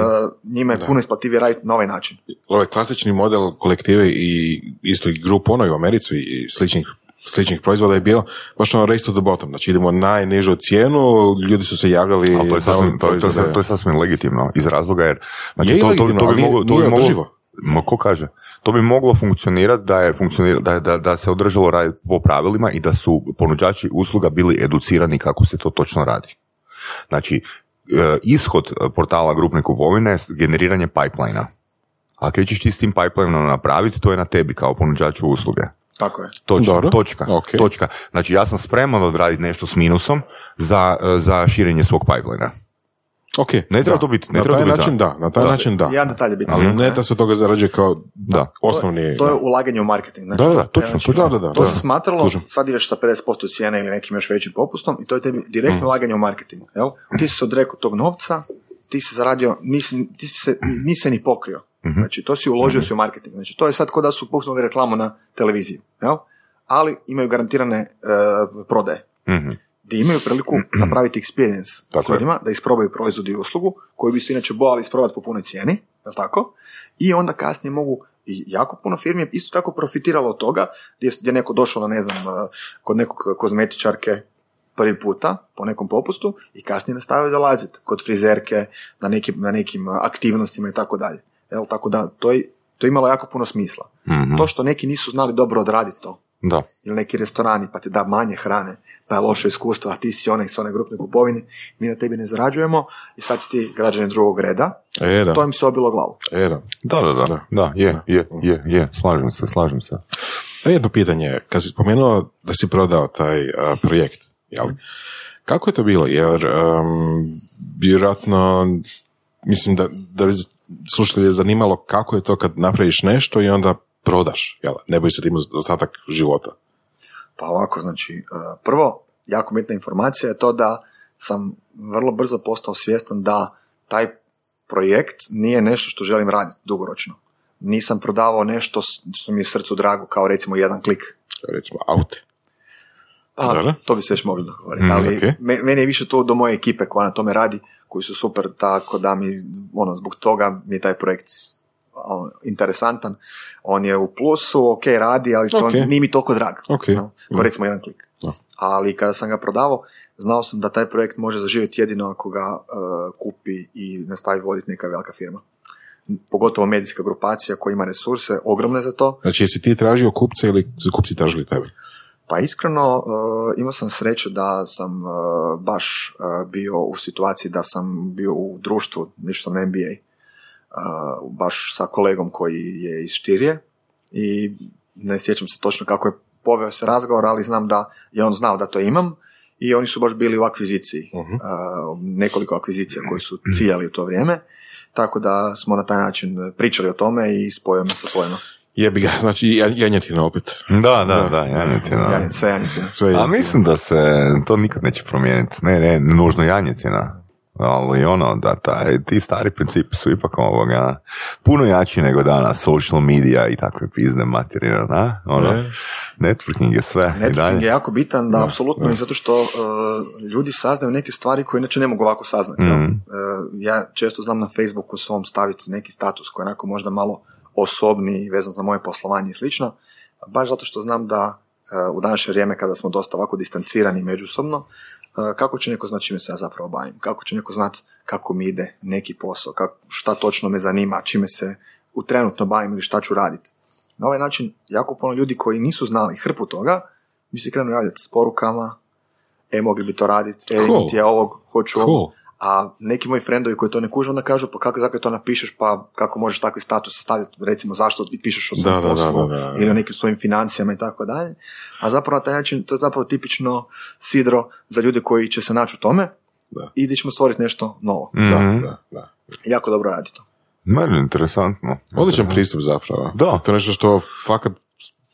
njima je Da. puno isplativije raditi na ovaj način. Ovaj klasični model kolektive i isto i grup ono i u Americi i sličnih sličnih proizvoda je bio baš ono race to the bottom, znači idemo najnižu cijenu, ljudi su se javljali Ali to je sasvim, to, je- to, je- to je sasvim legitimno iz razloga jer znači Je to, to, legitimno, to ali bi moglo to nije bi moglo održivo. Ma ko kaže? To bi moglo funkcionirati da je funkcionira, da, da, da se održalo raditi po pravilima i da su ponuđači usluga bili educirani kako se to točno radi. Znači, e, ishod portala grupne kupovine je generiranje pipeline A kaj ćeš ti s tim pipelineom napraviti, to je na tebi kao ponuđaču usluge. Tako je. Točka, Dobro. točka, Ok. točka. Znači ja sam spreman odraditi nešto s minusom za, za širenje svog pipelinea. Ok, Ne treba da. to biti- ne na treba taj to biti način da, na taj Da. način da. Jedan detalj je bitan. Ali ne da se toga zarađuje kao Da. osnovni... To je da. ulaganje u marketing. Znači, Da, da, to- točno, znači, točno. Da, da, da, to da. se smatralo, sad ideš sa 50% cijene ili nekim još većim popustom i to je tebi direktno Mhm. ulaganje u marketing. Jel? Ti si se odrekao tog novca, ti si zaradio, nisi, ti si se, nisi se ni pokrio. Mhm. Znači, to si uložio si u marketing. Znači, to je sad kao da su puhnuli reklamu na televiziji. Jel? Ali imaju garantirane e, prodaje. Mhm. Gdje imaju priliku napraviti experience Tako s je. ljudima, da isprobaju proizvod i uslugu, koju bi se inače bojali isprobati po punoj cijeni, jel tako? I onda kasnije mogu, i jako puno firmi je isto tako profitiralo od toga, gdje, je- je neko došao na, ne znam, kod nekog kozmetičarke prvi puta, po nekom popustu, i kasnije nastavio dolaziti kod frizerke, na nekim, na nekim aktivnostima i tako dalje. Jel, tako da, to je, to je imalo jako puno smisla. Mhm. To što neki nisu znali dobro odraditi to, Da. ili neki restorani pa ti da manje hrane, pa je loše iskustvo, a ti si onaj s one grupne kupovine, mi na tebi ne zarađujemo i sad ti građani drugog reda, E, da. to im se obilo glavu. E, da. Da, da, da, Da. da, je, je, je, je, slažem se, slažem se. A jedno pitanje, kad si spomenuo da si prodao taj a, projekt, jel? Kako je to bilo? Jer um, vjerojatno, mislim da, da bi slušatelje zanimalo kako je to kad napraviš nešto i onda prodaš, jel? Ne boji se tim ostatak života. Pa ovako, znači, eh, prvo, jako bitna informacija je to da sam vrlo brzo postao svjestan da taj projekt nije nešto što želim raditi dugoročno. Nisam prodavao nešto što mi je srcu drago, kao recimo jedan klik. Recimo, aute. Pa, to bi se još mogli dogovoriti, Mm, ali ok. me- meni je više to do moje ekipe koja na tome radi, koji su super, tako da mi, ono, zbog toga mi je taj projekt interesantan. On je u plusu, ok, radi, ali to Ok. nije mi toliko drag. Ok. no? Ko Mm. recimo jedan klik. Da. Ali kada sam ga prodavao, znao sam da taj projekt može zaživjeti jedino ako ga e, kupi i nastavi voditi neka velika firma. Pogotovo medijska grupacija koja ima resurse ogromne za to. Znači, jesi ti tražio kupce ili kupci tražili tebe? Pa iskreno, uh, imao sam sreću da sam uh, baš uh, bio u situaciji da sam bio u društvu, nešto na MBA, uh, baš sa kolegom koji je iz Štirije i ne sjećam se točno kako je poveo se razgovor, ali znam da je on znao da to imam i oni su baš bili u akviziciji, Mhm. uh, nekoliko akvizicija koji su ciljali u to vrijeme, tako da smo na taj način pričali o tome i spojio me sa svojima. Jebi ga, znači jan- janjetina opet. Da, da, Da. da, janjetina. Sve janjecine. Sve A janjetina. mislim da se to nikad neće promijeniti. Ne, ne, nužno janjetina. Ali ono, da taj, ti stari principi su ipak ovoga puno jači nego danas, social media i takve pizne materije, na? Ono, Ne. networking je sve i Networking dalje. je jako bitan, da, Da, apsolutno, da. i zato što uh, ljudi saznaju neke stvari koje inače ne mogu ovako saznati. jel? Mhm. Uh, ja često znam na Facebooku svom staviti neki status koji je onako možda malo osobni, vezan za moje poslovanje i slično, baš zato što znam da uh, u današnje vrijeme kada smo dosta ovako distancirani međusobno, kako će neko znati čime se ja zapravo bavim, kako će neko znati kako mi ide neki posao, kako, šta točno me zanima, čime se u trenutno bavim ili šta ću raditi. Na ovaj način jako puno ljudi koji nisu znali hrpu toga, mi se krenu javljati s porukama, e, mogli bi to raditi, e, Cool. ti ja ovog, hoću. Cool. A neki moji frendovi koji to ne kuže, onda kažu pa kako zakaj to napišeš, pa kako možeš takvi status staviti, recimo zašto pišeš o svom Da, poslu da, da. ili o nekim svojim financijama i tako dalje. A zapravo na taj način to je zapravo tipično sidro za ljude koji će se naći u tome Da. i gdje ćemo stvoriti nešto novo. Mhm. Da, da, da. Jako dobro radi to. Meni je interesantno. Odličan pristup zapravo. Da. To je nešto što fakat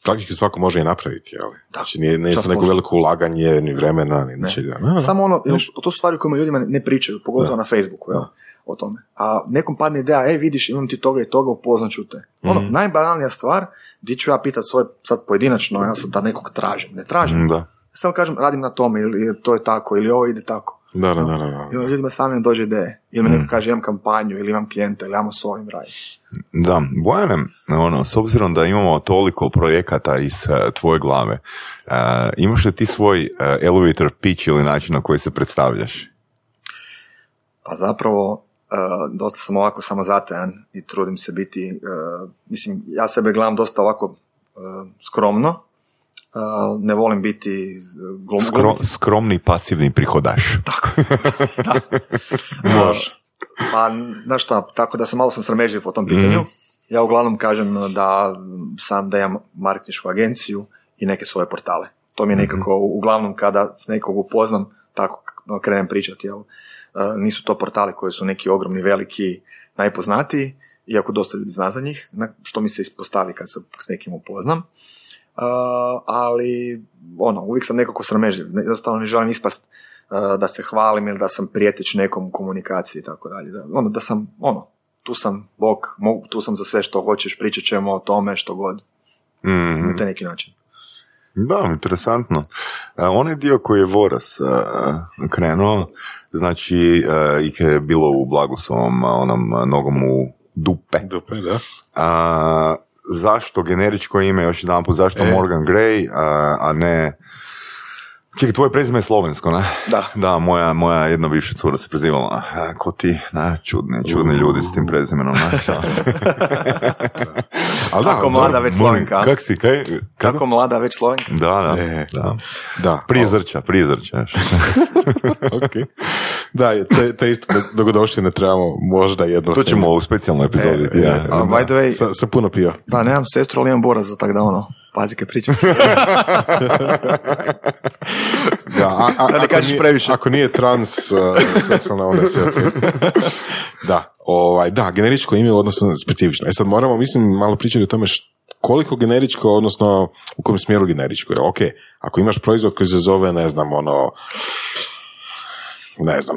praktički svako može i napraviti, jel? Znači nije, nije neko veliko ulaganje, ni vremena, ni ničega. No, no. Samo ono, jer to su stvari o kojima ljudima ne pričaju, pogotovo na Facebooku, jel? o tome. A nekom padne ideja, e vidiš, imam ti toga i toga, upoznat ću te. Ono, Mhm. najbanalnija stvar, di ću ja pitat svoje, sad pojedinačno, ja sad da nekog tražim. Ne tražim. Da. Samo kažem, radim na tome, ili to je tako, ili ovo ide tako. Da, da, da, da. I ljudima samim dođe ideje. Ili Mhm. neko kaže, imam kampanju, ili imam klijenta, ili imamo s ovim raditi. Da, Bojane, ono, s obzirom da imamo toliko projekata iz eh, tvoje glave, eh, imaš li ti svoj eh, elevator pitch ili način na koji se predstavljaš? Pa zapravo, uh, dosta sam ovako samozatajan i trudim se biti, uh, mislim, ja sebe gledam dosta ovako uh, skromno, uh, ne volim biti glum, Skro, skromni pasivni prihodaš. Tako, da. Može. Pa, znaš šta, tako da sam malo sam sramežljiv po tom pitanju. Ja uglavnom kažem da sam da imam marketinšku agenciju i neke svoje portale. To mi je nekako, uglavnom kada s nekog upoznam, tako krenem pričati, jel? E, nisu to portali koji su neki ogromni, veliki, najpoznatiji, iako dosta ljudi zna za njih, što mi se ispostavi kad se s nekim upoznam. Ali, ono, uvijek sam nekako sramežljiv. Ne- Jednostavno ne želim ispast da se hvalim ili da sam prijetić nekom u komunikaciji i tako dalje. Da, ono, da sam, ono, tu sam Bog, mogu, tu sam za sve što hoćeš, pričat ćemo o tome što god, Mhm. na taj neki način. Da, interesantno. E, onaj dio koji je Voras e, krenuo, znači e, ih je bilo u Blagosovom, onom nogom u dupe. Dupe, da. A, zašto generičko ime, još jedan put, zašto E. Morgan Gray, a, a ne... Čekaj, tvoje prezime je slovensko, ne? Da. Da, moja, moja jedna bivša cura se prezivala, ko ti, ne, čudni, čudni ljudi s tim prezimenom, ne? Ali Kako mlada već Slovenka? Kak si, kaj? Kako mlada već Slovenka? Da, da, E, da. Da. Prije zrča, prije zrča. još. ok. Da, te, te isto dogodoštine trebamo možda jedno To ćemo u specijalnoj epizodi. E, ja. A, da, by the way- sa, sa puno piva. Da, nemam sestru, ali imam boraza, tako da ono, pazi kaj pričam. Da, a, a, Da ne kažeš nije- previše. Ako nije trans uh, seksualna, onda je ok. Da, ovaj, da, generičko ime, odnosno specifično. E sad moramo, mislim, malo pričati o tome koliko generičko, odnosno u kojem smjeru generičko. Jer, ok, ako imaš proizvod koji se zove, ne znam, ono, ne znam,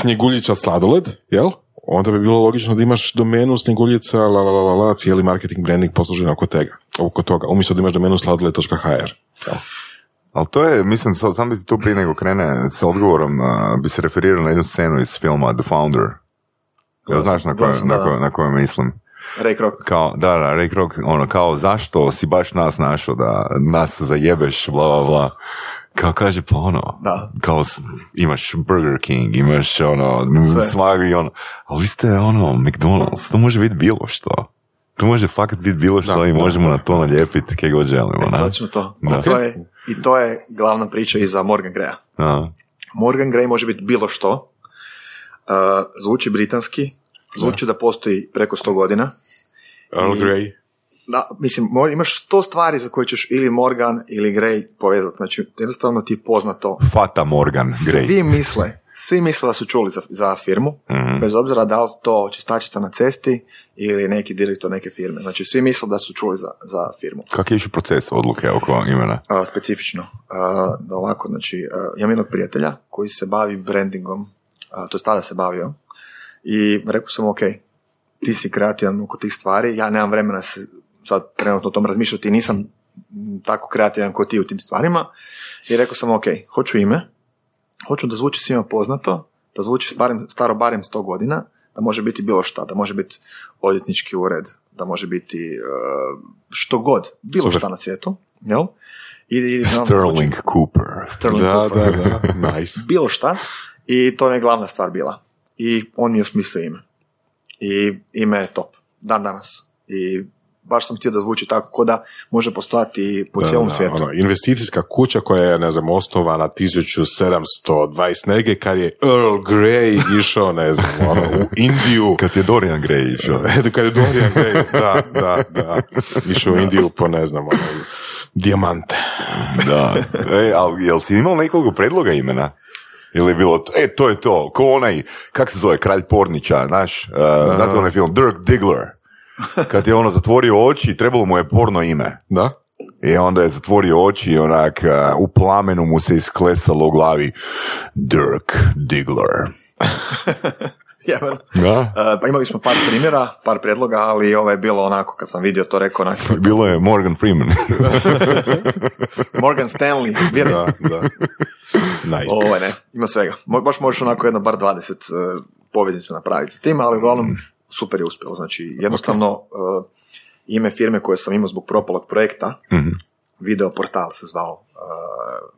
snjeguljica sladoled, jel? Onda bi bilo logično da imaš domenu snjeguljica, la, la, la, la, la, cijeli marketing branding poslužen oko, tega, oko toga, umjesto da imaš domenu sladoled.hr. Ali to je, mislim, sa- sam bi tu prije nego krene s odgovorom, a, bi se referirao na jednu scenu iz filma The Founder. Ja znaš na koju, na koju, na koju mislim. Ray Kroc. Kao, da, da, Ray Kroc, ono, kao, zašto si baš nas našao da nas zajebeš, bla, bla, bla. Kao kaže, pa ono, Da. kao imaš Burger King, imaš ono, svagi ono, ali vi ste ono, McDonald's, to može biti bilo što. To može fakat biti bilo što Da, i da, možemo da. na to nalijepiti kje god želimo. E, točno to. Da. To je, I to je glavna priča i za Morgan Greya. A, Morgan Grey može biti bilo što. Uh, zvuči britanski, zvuči da postoji preko 100 godina. Earl I- Grey. Da, mislim, imaš sto stvari za koje ćeš ili Morgan ili Grey povezati. Znači, jednostavno ti je poznato. Fata Morgan Grey. Svi misle, svi misle da su čuli za, za firmu, Mhm. bez obzira da li to čistačica na cesti ili neki direktor neke firme. Znači, svi misle da su čuli za, za firmu. Kak je išao proces odluke oko imena? A, specifično. A, da ovako, znači, a, imam jednog prijatelja koji se bavi brandingom, a, to je tada se bavio, i rekao sam, ok, ti si kreativan oko tih stvari, ja nemam vremena se sad trenutno o tom razmišljati, nisam tako kreativan kao ti u tim stvarima, i rekao sam, ok, hoću ime, hoću da zvuči svima poznato, da zvuči barem, staro barem 100 godina, da može biti bilo šta, da može biti odvjetnički ured, da može biti e, što god, bilo Super. šta na svijetu, jel? I, i, Sterling zvuči- Cooper. Sterling Da, Cooper. da, da, nice. Bilo šta. I to je glavna stvar bila. I on mi je osmislio ime. I ime je top. Dan danas. I baš sam htio da zvuči tako, ko da može postojati po cijelom Da, svijetu. ono, investicijska kuća koja je, ne znam, osnovana 1720 nege, kad je Earl Grey išao, ne znam, ono, u Indiju, Kad je Dorian Gray išao. Eto, kad je Dorian Gray, da, da, da, išao u Indiju po, ne znam, ono, dijamante. Da. E, ali jel si imao nekoliko predloga imena? Ili je bilo, to- e, to je to, ko onaj, kak se zove, kralj pornića, znaš, uh, znate onaj film, Dirk Diggler, kad je ono zatvorio oči, trebalo mu je porno ime. Da? I onda je zatvorio oči i onak, uh, u plamenu mu se isklesalo u glavi, Dirk Diggler. Jeban. Da? E, pa imali smo par primjera, par predloga, ali ovo je bilo onako, kad sam vidio to rekao, onako, Bilo je Morgan Freeman. Morgan Stanley, vjeruj. Da, da. Nice. Ovo ne, ima svega. Mo- Baš možeš onako jedno bar 20 uh, poveznica napraviti sa tim, ali uglavnom super je uspjelo. Znači, jednostavno uh, ime firme koje sam imao zbog propalog projekta, Mhm. Video portal se zvao uh,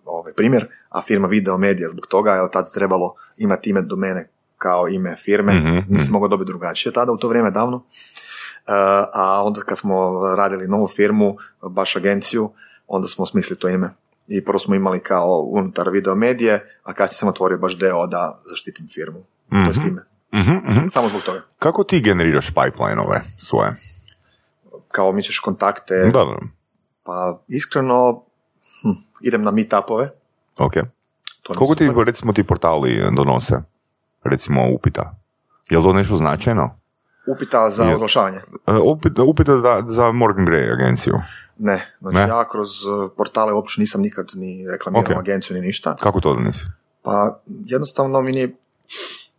ovaj primjer, a firma Video Media zbog toga je tad trebalo imati ime domene kao ime firme, Mhm, nisam mogao dobiti drugačije tada u to vrijeme davno. Uh, a onda kad smo radili novu firmu, baš agenciju, onda smo smislili to ime. I prvo smo imali kao unutar video medije, a kasnije sam otvorio baš deo da zaštitim firmu. To je s Mhm. time. Mhm, mhm. Samo zbog toga. Kako ti generiraš pipeline-ove svoje? Kao misliš kontakte, Da, da. pa iskreno hm, idem na meetupove. Ok. To Koliko ti, super. recimo, ti portali donose? Recimo, upita. Je li to nešto značajno? Upita za Je. oglašavanje? E, Upita, upita za, za Morgan Gray agenciju. Ne, znači Ne? ja kroz uh, portale uopće nisam nikad ni reklamirao Ok. agenciju ni ništa. Kako to da nisi? Pa jednostavno mi nije,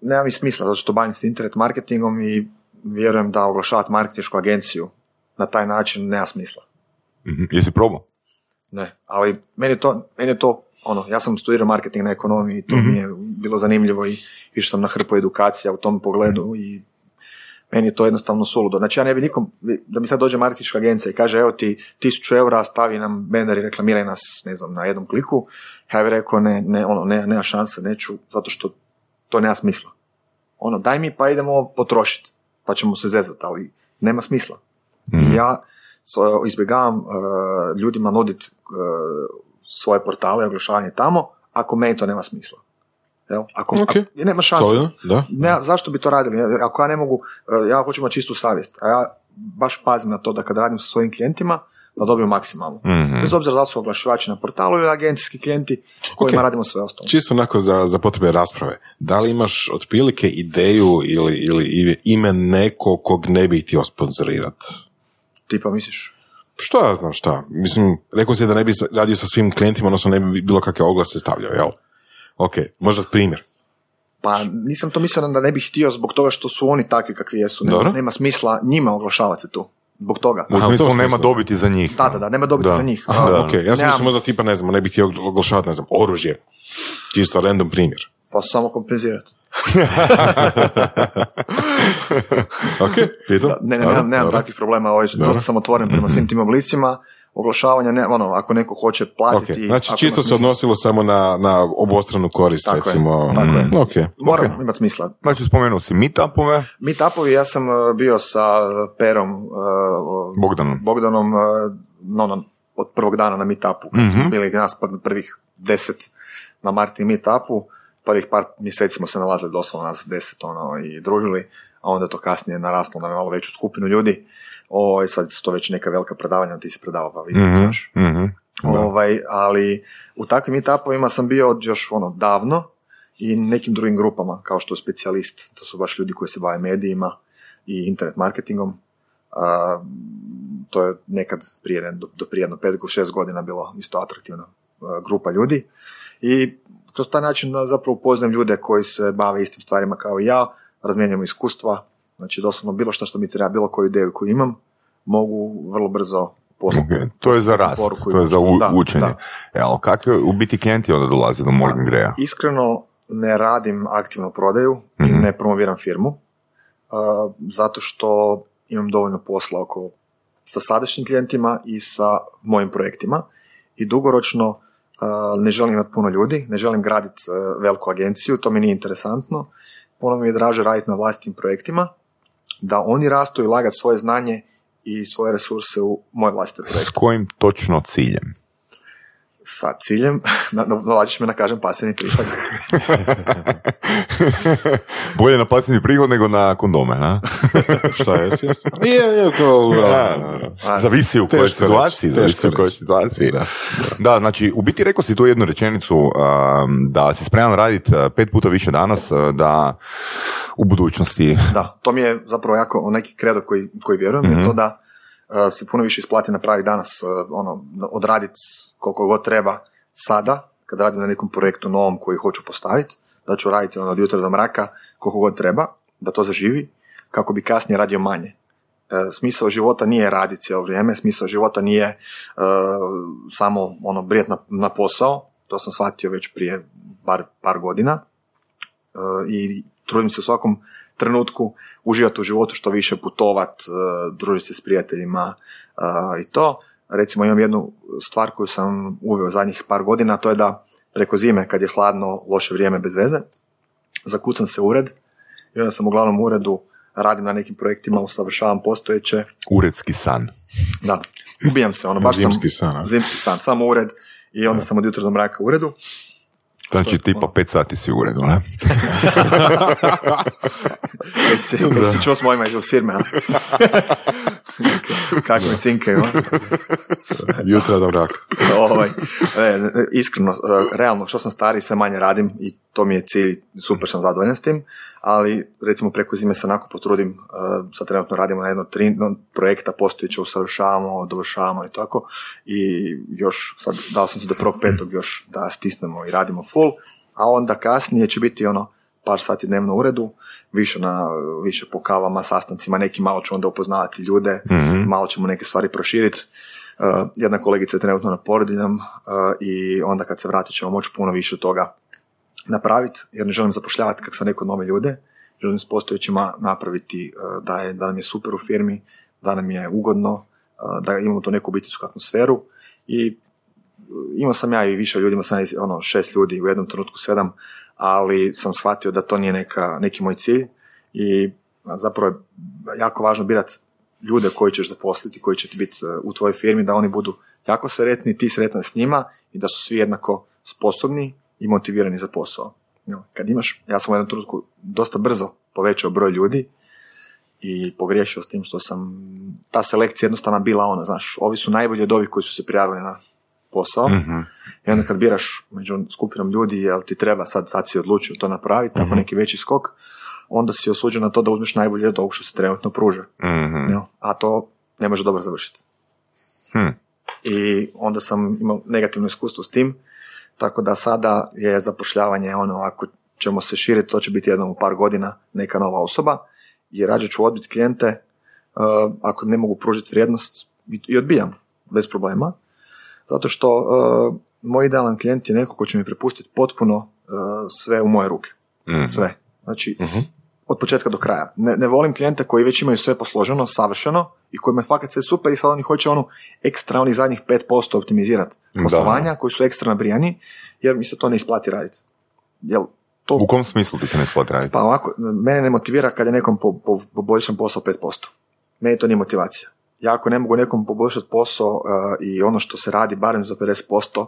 nema mi smisla, zato što bavim se internet marketingom i vjerujem da oglašavati marketinšku agenciju na taj način nema smisla. Mhm. Jesi probao? Ne, ali meni je to, meni je to ono, ja sam studirao marketing na ekonomiji i to Mhm. mi je bilo zanimljivo i išao sam na hrpu edukacija u tom pogledu Mhm. i meni je to jednostavno suludo. Znači ja ne bi nikom, da mi sad dođe marketinška agencija i kaže evo ti tisuću eura, stavi nam banner i reklamiraj nas, ne znam, na jednom kliku, ja bih rekao ne, ne, ono, ne, nema šanse, neću, zato što to nema smisla. Ono, daj mi pa idemo potrošiti, pa ćemo se zezati, ali nema smisla. Mhm. I ja so- izbjegavam uh, ljudima nuditi svoje portale, oglašavanje tamo, ako meni to nema smisla. Jel? Ako, Ok. ako- nema šanse. Da. Ne, zašto bi to radili? Ako ja ne mogu, uh, ja hoću imati čistu savjest, a ja baš pazim na to da kad radim sa svojim klijentima, da dobijem maksimalno. Mhm. Bez obzira da su oglašivači na portalu ili agencijski klijenti kojima Ok. radimo sve ostalo. Čisto onako za, za potrebe rasprave. Da li imaš otprilike ideju ili, ili, ime neko kog ne bi htio sponzorirati? Tipa misliš? Šta ja znam šta? Mislim, rekao si da ne bi radio sa svim klijentima, odnosno ne bi bilo kakve oglase stavljao, jel? Ok, možda primjer. Pa nisam to mislio da ne bih htio zbog toga što su oni takvi kakvi jesu. Nema, nema smisla njima oglašavati se tu. Zbog toga. Aha, u smislu nema dobiti za njih. Da, da, da, nema dobiti Da. za njih. Aha, Da. ok, ja sam mislio možda tipa, ne znam, ne bih htio oglašavati, ne znam, oružje. Čisto random primjer. Pa samo kompenzirati. Ok, pitam. Ne, ne, nemam, nemam takvih problema, ovaj, dosta sam otvoren prema svim tim oblicima, oglašavanja, ne, ono, ako neko hoće platiti... znači ako čisto se odnosilo samo na, na obostranu korist, Tako je, recimo. tako je. Mm, Ok, Mora ok. imati smisla. Znači, spomenuo si meetupove, Meetupovi, ja sam uh, bio sa uh, Perom uh, Bogdanom. Bogdanom uh, no, no, od prvog dana na meetupu, kad smo Mhm. bili nas pr- prvih deset na Martin meetupu, prvih par mjeseci smo se nalazili doslovno nas deset ono, i družili, a onda je to kasnije naraslo na malo veću skupinu ljudi. O, i sad su to već neka velika predavanja, ti si predavao, pa vidim, Mhm, znaš. mhm. Da. Ovaj, ali u takvim meetupovima sam bio od još ono davno i nekim drugim grupama, kao što je specijalist, to su baš ljudi koji se bave medijima i internet marketingom. A, to je nekad prije, do, do prije jedno pet, šest godina bilo isto atraktivna grupa ljudi. I kroz taj način zapravo upoznam ljude koji se bave istim stvarima kao i ja, razmijenjamo iskustva, znači doslovno bilo što što mi treba, bilo koju ideju koju imam, mogu vrlo brzo poslati. Ok, To je za rast, poruku to je za u- Da, učenje. da. E, ali kakve u biti klijenti onda dolaze do Morgan Greya? Iskreno ne radim aktivno prodaju i Mhm. ne promoviram firmu, uh, zato što imam dovoljno posla oko sa sadašnjim klijentima i sa mojim projektima i dugoročno uh, ne želim imati puno ljudi, ne želim graditi uh, veliku agenciju, to mi nije interesantno. Puno mi je draže raditi na vlastitim projektima, da oni rastu i lagati svoje znanje i svoje resurse u moj vlastite S projekte. kojim točno ciljem? Sa ciljem, na, na, nalaziš me na kažem pasivni prihod. Bolje na pasivni prihod nego na kondome, a? Šta je? Je, je, to... Zavisi u kojoj situaciji, zavisi u kojoj situaciji. Da. Da, znači, u biti rekao si tu jednu rečenicu, um, da si spreman raditi pet puta više danas, da u budućnosti... Da, to mi je zapravo jako neki kredo koji, koji vjerujem, Mhm. je to da uh, se puno više isplati napraviti danas, uh, ono, odraditi koliko god treba sada, kad radim na nekom projektu novom koji hoću postaviti, da ću raditi ono, od jutra do mraka koliko god treba, da to zaživi, kako bi kasnije radio manje. E, smisao života nije raditi cijelo vrijeme, smisao života nije e, samo ono brijet na, na posao, to sam shvatio već prije bar par godina E, i trudim se u svakom trenutku uživati u životu što više putovat, e, družiti se s prijateljima e, i to. Recimo imam jednu stvar koju sam uveo zadnjih par godina, to je da preko zime kad je hladno, loše vrijeme bez veze, zakucam se u ured i onda sam u glavnom uredu radim na nekim projektima, usavršavam postojeće, Uredski san. da, ubijam se, ono, baš Zimski sam, san, zimski san, samo ured i onda sam od jutra do mraka u uredu. Znači, tipa pet sati si u uredu, ne? Jesi, čuo s mojima iz firme, a? Kako mi cinkaju? Jutra do mraka. ovaj, ne, ne, iskreno, e, realno, što sam stariji, sve manje radim i to mi je cilj, super sam zadovoljan s tim, ali recimo preko zime se onako potrudim, e, sad trenutno radimo na jedno tri projekta, postojeće usavršavamo, dovršavamo i tako i još, sad dao sam se do prvog petog još da stisnemo i radimo full, a onda kasnije će biti ono par sati dnevno u uredu, više, na, više po kavama, sastancima, neki malo ću onda upoznavati ljude, Mhm. malo ćemo neke stvari proširiti. Uh, jedna kolegica je trenutno na porodiljnom uh, i onda kad se vratit ćemo moći puno više toga napraviti, jer ne želim zapošljavati kak sam rekao nove ljude, želim s postojećima napraviti uh, da, je, da nam je super u firmi, da nam je ugodno, uh, da imamo tu neku obiteljsku atmosferu i uh, imao sam ja i više ljudi, imao sam ja ono, šest ljudi u jednom trenutku sedam, ali sam shvatio da to nije neka, neki moj cilj i zapravo je jako važno birati ljude koji ćeš zaposliti, koji će ti biti u tvojoj firmi, da oni budu jako sretni, ti sretan s njima i da su svi jednako sposobni i motivirani za posao. Kad imaš, ja sam u jednom trenutku dosta brzo povećao broj ljudi i pogriješio s tim što sam, ta selekcija jednostavno bila ona, znaš, ovi su najbolji od ovih koji su se prijavili na posao Mhm. i onda kad biraš među skupinom ljudi, jel ti treba sad, sad si odlučio to napraviti, tako neki veći skok, onda si osuđen na to da uzmeš najbolje od ovog što se trenutno pruža. Mhm. Jel? A to ne može dobro završiti. Hm. I onda sam imao negativno iskustvo s tim, tako da sada je zapošljavanje ono, ako ćemo se širiti, to će biti jednom u par godina neka nova osoba i rađe ću odbiti klijente uh, ako ne mogu pružiti vrijednost i, i odbijam bez problema, zato što uh, moj idealan klijent je neko ko će mi prepustiti potpuno uh, sve u moje ruke. Mhm. Sve. Znači, Mhm. Od početka do kraja. Ne, ne volim klijente koji već imaju sve posloženo, savršeno i kojima je fakat sve super i sad oni hoće onu ekstra, onih zadnjih 5% optimizirati poslovanja koji su ekstra nabrijani jer mi se to ne isplati raditi. Jel, to, U kom smislu ti se ne isplati raditi? pa ovako, mene ne motivira kada je nekom po, po, poboljšan posao 5%. Meni to nije motivacija. Ja ako ne mogu nekom poboljšati posao uh, i ono što se radi barem za 50%, uh,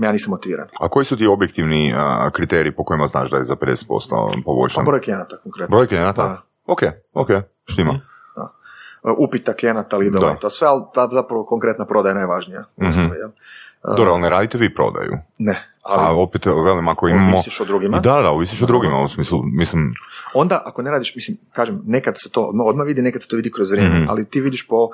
ja nisam motiviran. A koji su ti objektivni a, kriteriji po kojima znaš da je za 50% Pa poboljšan? broj klijenata konkretno. Broj klijenata? Da. Ok, ok, štima. uh, upita klijenata, lidova i to sve, ali ta zapravo konkretna prodaja je najvažnija. Mhm. Uh, Dobro, ali ne radite vi prodaju. Ne, A ali opet, velim, ako imamo... ovisiš o drugima. Da, da, ovisiš o drugima, u smislu, mislim, Onda, ako ne radiš, mislim, kažem, nekad se to odmah, vidi, nekad se to vidi kroz vrijeme, Mhm. ali ti vidiš po uh,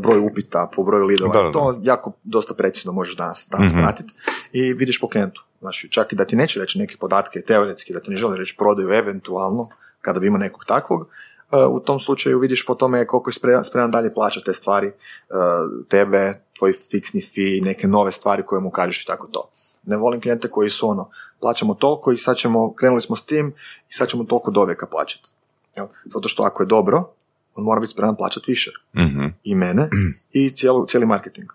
broju upita, po broju lidova, Da, da, to jako dosta precizno možeš danas, danas Mhm. pratiti i vidiš po klijentu. Znači, čak i da ti neće reći neke podatke, teoretski, da ti ne želi reći prodaju eventualno, kada bi imao nekog takvog, uh, u tom slučaju vidiš po tome koliko je spreman, spreman dalje plaćati te stvari, uh, tebe, tvoj fiksni fee, neke nove stvari koje mu kažeš i tako to. Ne volim klijente koji su ono, plaćamo toliko i sad ćemo, krenuli smo s tim i sad ćemo toliko do vijeka plaćati. Jel? Zato što ako je dobro, on mora biti spreman plaćati više. mhm, I mene i cijelu, cijeli marketing.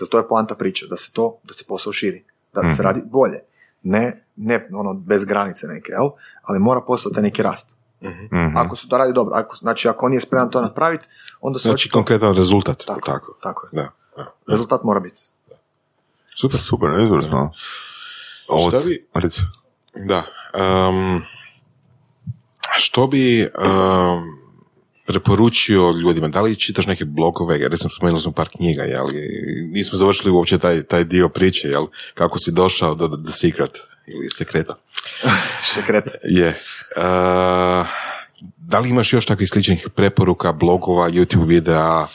Jer to je poanta priče, da se to, da se posao širi, da se Mhm. radi bolje. Ne, ne ono, bez granice neke, jel? ali mora postati neki rast. Mhm. Ako se to radi dobro, ako, znači ako on nije spreman to napraviti, onda se Znači očito... konkretan rezultat. Tako, tako. tako je. Da. da. Rezultat mora biti. Super. Super, izvrsno. Ovo- Šta bi- Reci. Da. Um, što bi um, preporučio ljudima? Da li čitaš neke blogove? Recimo spomenuli smo par knjiga, jel? Nismo završili uopće taj, taj dio priče, jel? Kako si došao do The Secret ili Sekreta. Sekret. Je. Uh, da li imaš još takvih sličnih preporuka, blogova, YouTube videa, um,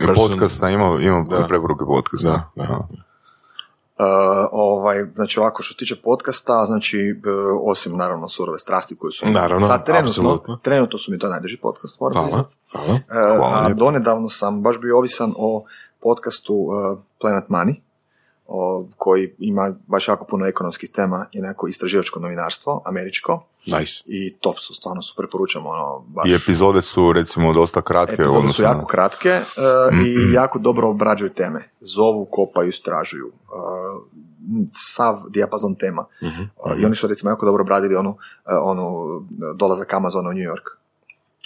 person- Podcasta, imam, imam Da. preporuke podcasta. Da, da. Uh, ovaj, znači ovako što se tiče podcasta, znači e, osim naravno surove strasti koje su Naravno, sad trenutno, trenutno su mi to najdraži podcast, moram Hvala. priznat. Hvala. E, Hvala a lijepo. donedavno sam baš bio ovisan o podcastu uh, Planet Money, o, koji ima baš jako puno ekonomskih tema i neko istraživačko novinarstvo, američko, Nice. i top su, stvarno su, preporučam, ono, baš... I epizode su recimo dosta kratke. Epizode odnosno su jako kratke e, i jako dobro obrađuju teme. Zovu, kopaju, istražuju. E, sav dijapazon tema. Mhm. E, I oni su recimo jako dobro obradili onu, onu dolazak Amazona u New York.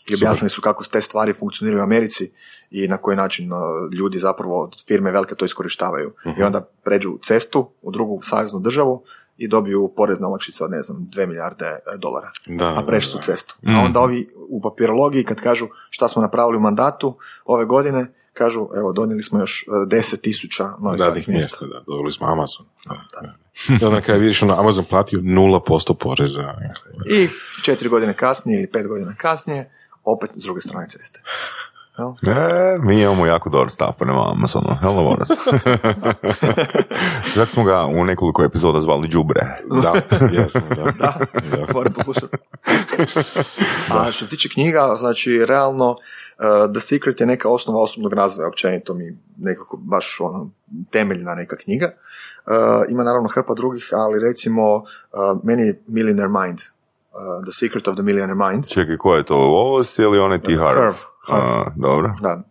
I objasnili su kako te stvari funkcioniraju u Americi i na koji način e, ljudi zapravo, firme velike to iskorištavaju. I onda pređu cestu u drugu saveznu državu i dobiju porezne olakšice od, ne znam, 2 milijarde e, dolara Da, a prešli su cestu. A onda ovi u papirologiji kad kažu šta smo napravili u mandatu ove godine, kažu evo donijeli smo još e, 10 tisuća novih radnih mjesta, da, dobili smo Amazon. Da, da. I onda kada vidiš ono, Amazon platio 0% poreza. I četiri godine kasnije ili pet godina kasnije, opet s druge strane ceste. Jel? E, mi imamo jako dobar stav prema Amazonu, jel Lovorac? Čak smo ga u nekoliko epizoda zvali Đubre. Da, jesmo, da. Da, Da. moram poslušati. A što se tiče knjiga, znači realno uh, The Secret je neka osnova osobnog razvoja, općenito mi nekako baš ono, temeljna neka knjiga. Uh, ima naravno hrpa drugih, ali recimo uh, meni je Millionaire Mind, The Secret of the Millionaire Mind. Čekaj, ko je to? Si ili onaj ti Harv? Harv, dobro. Da.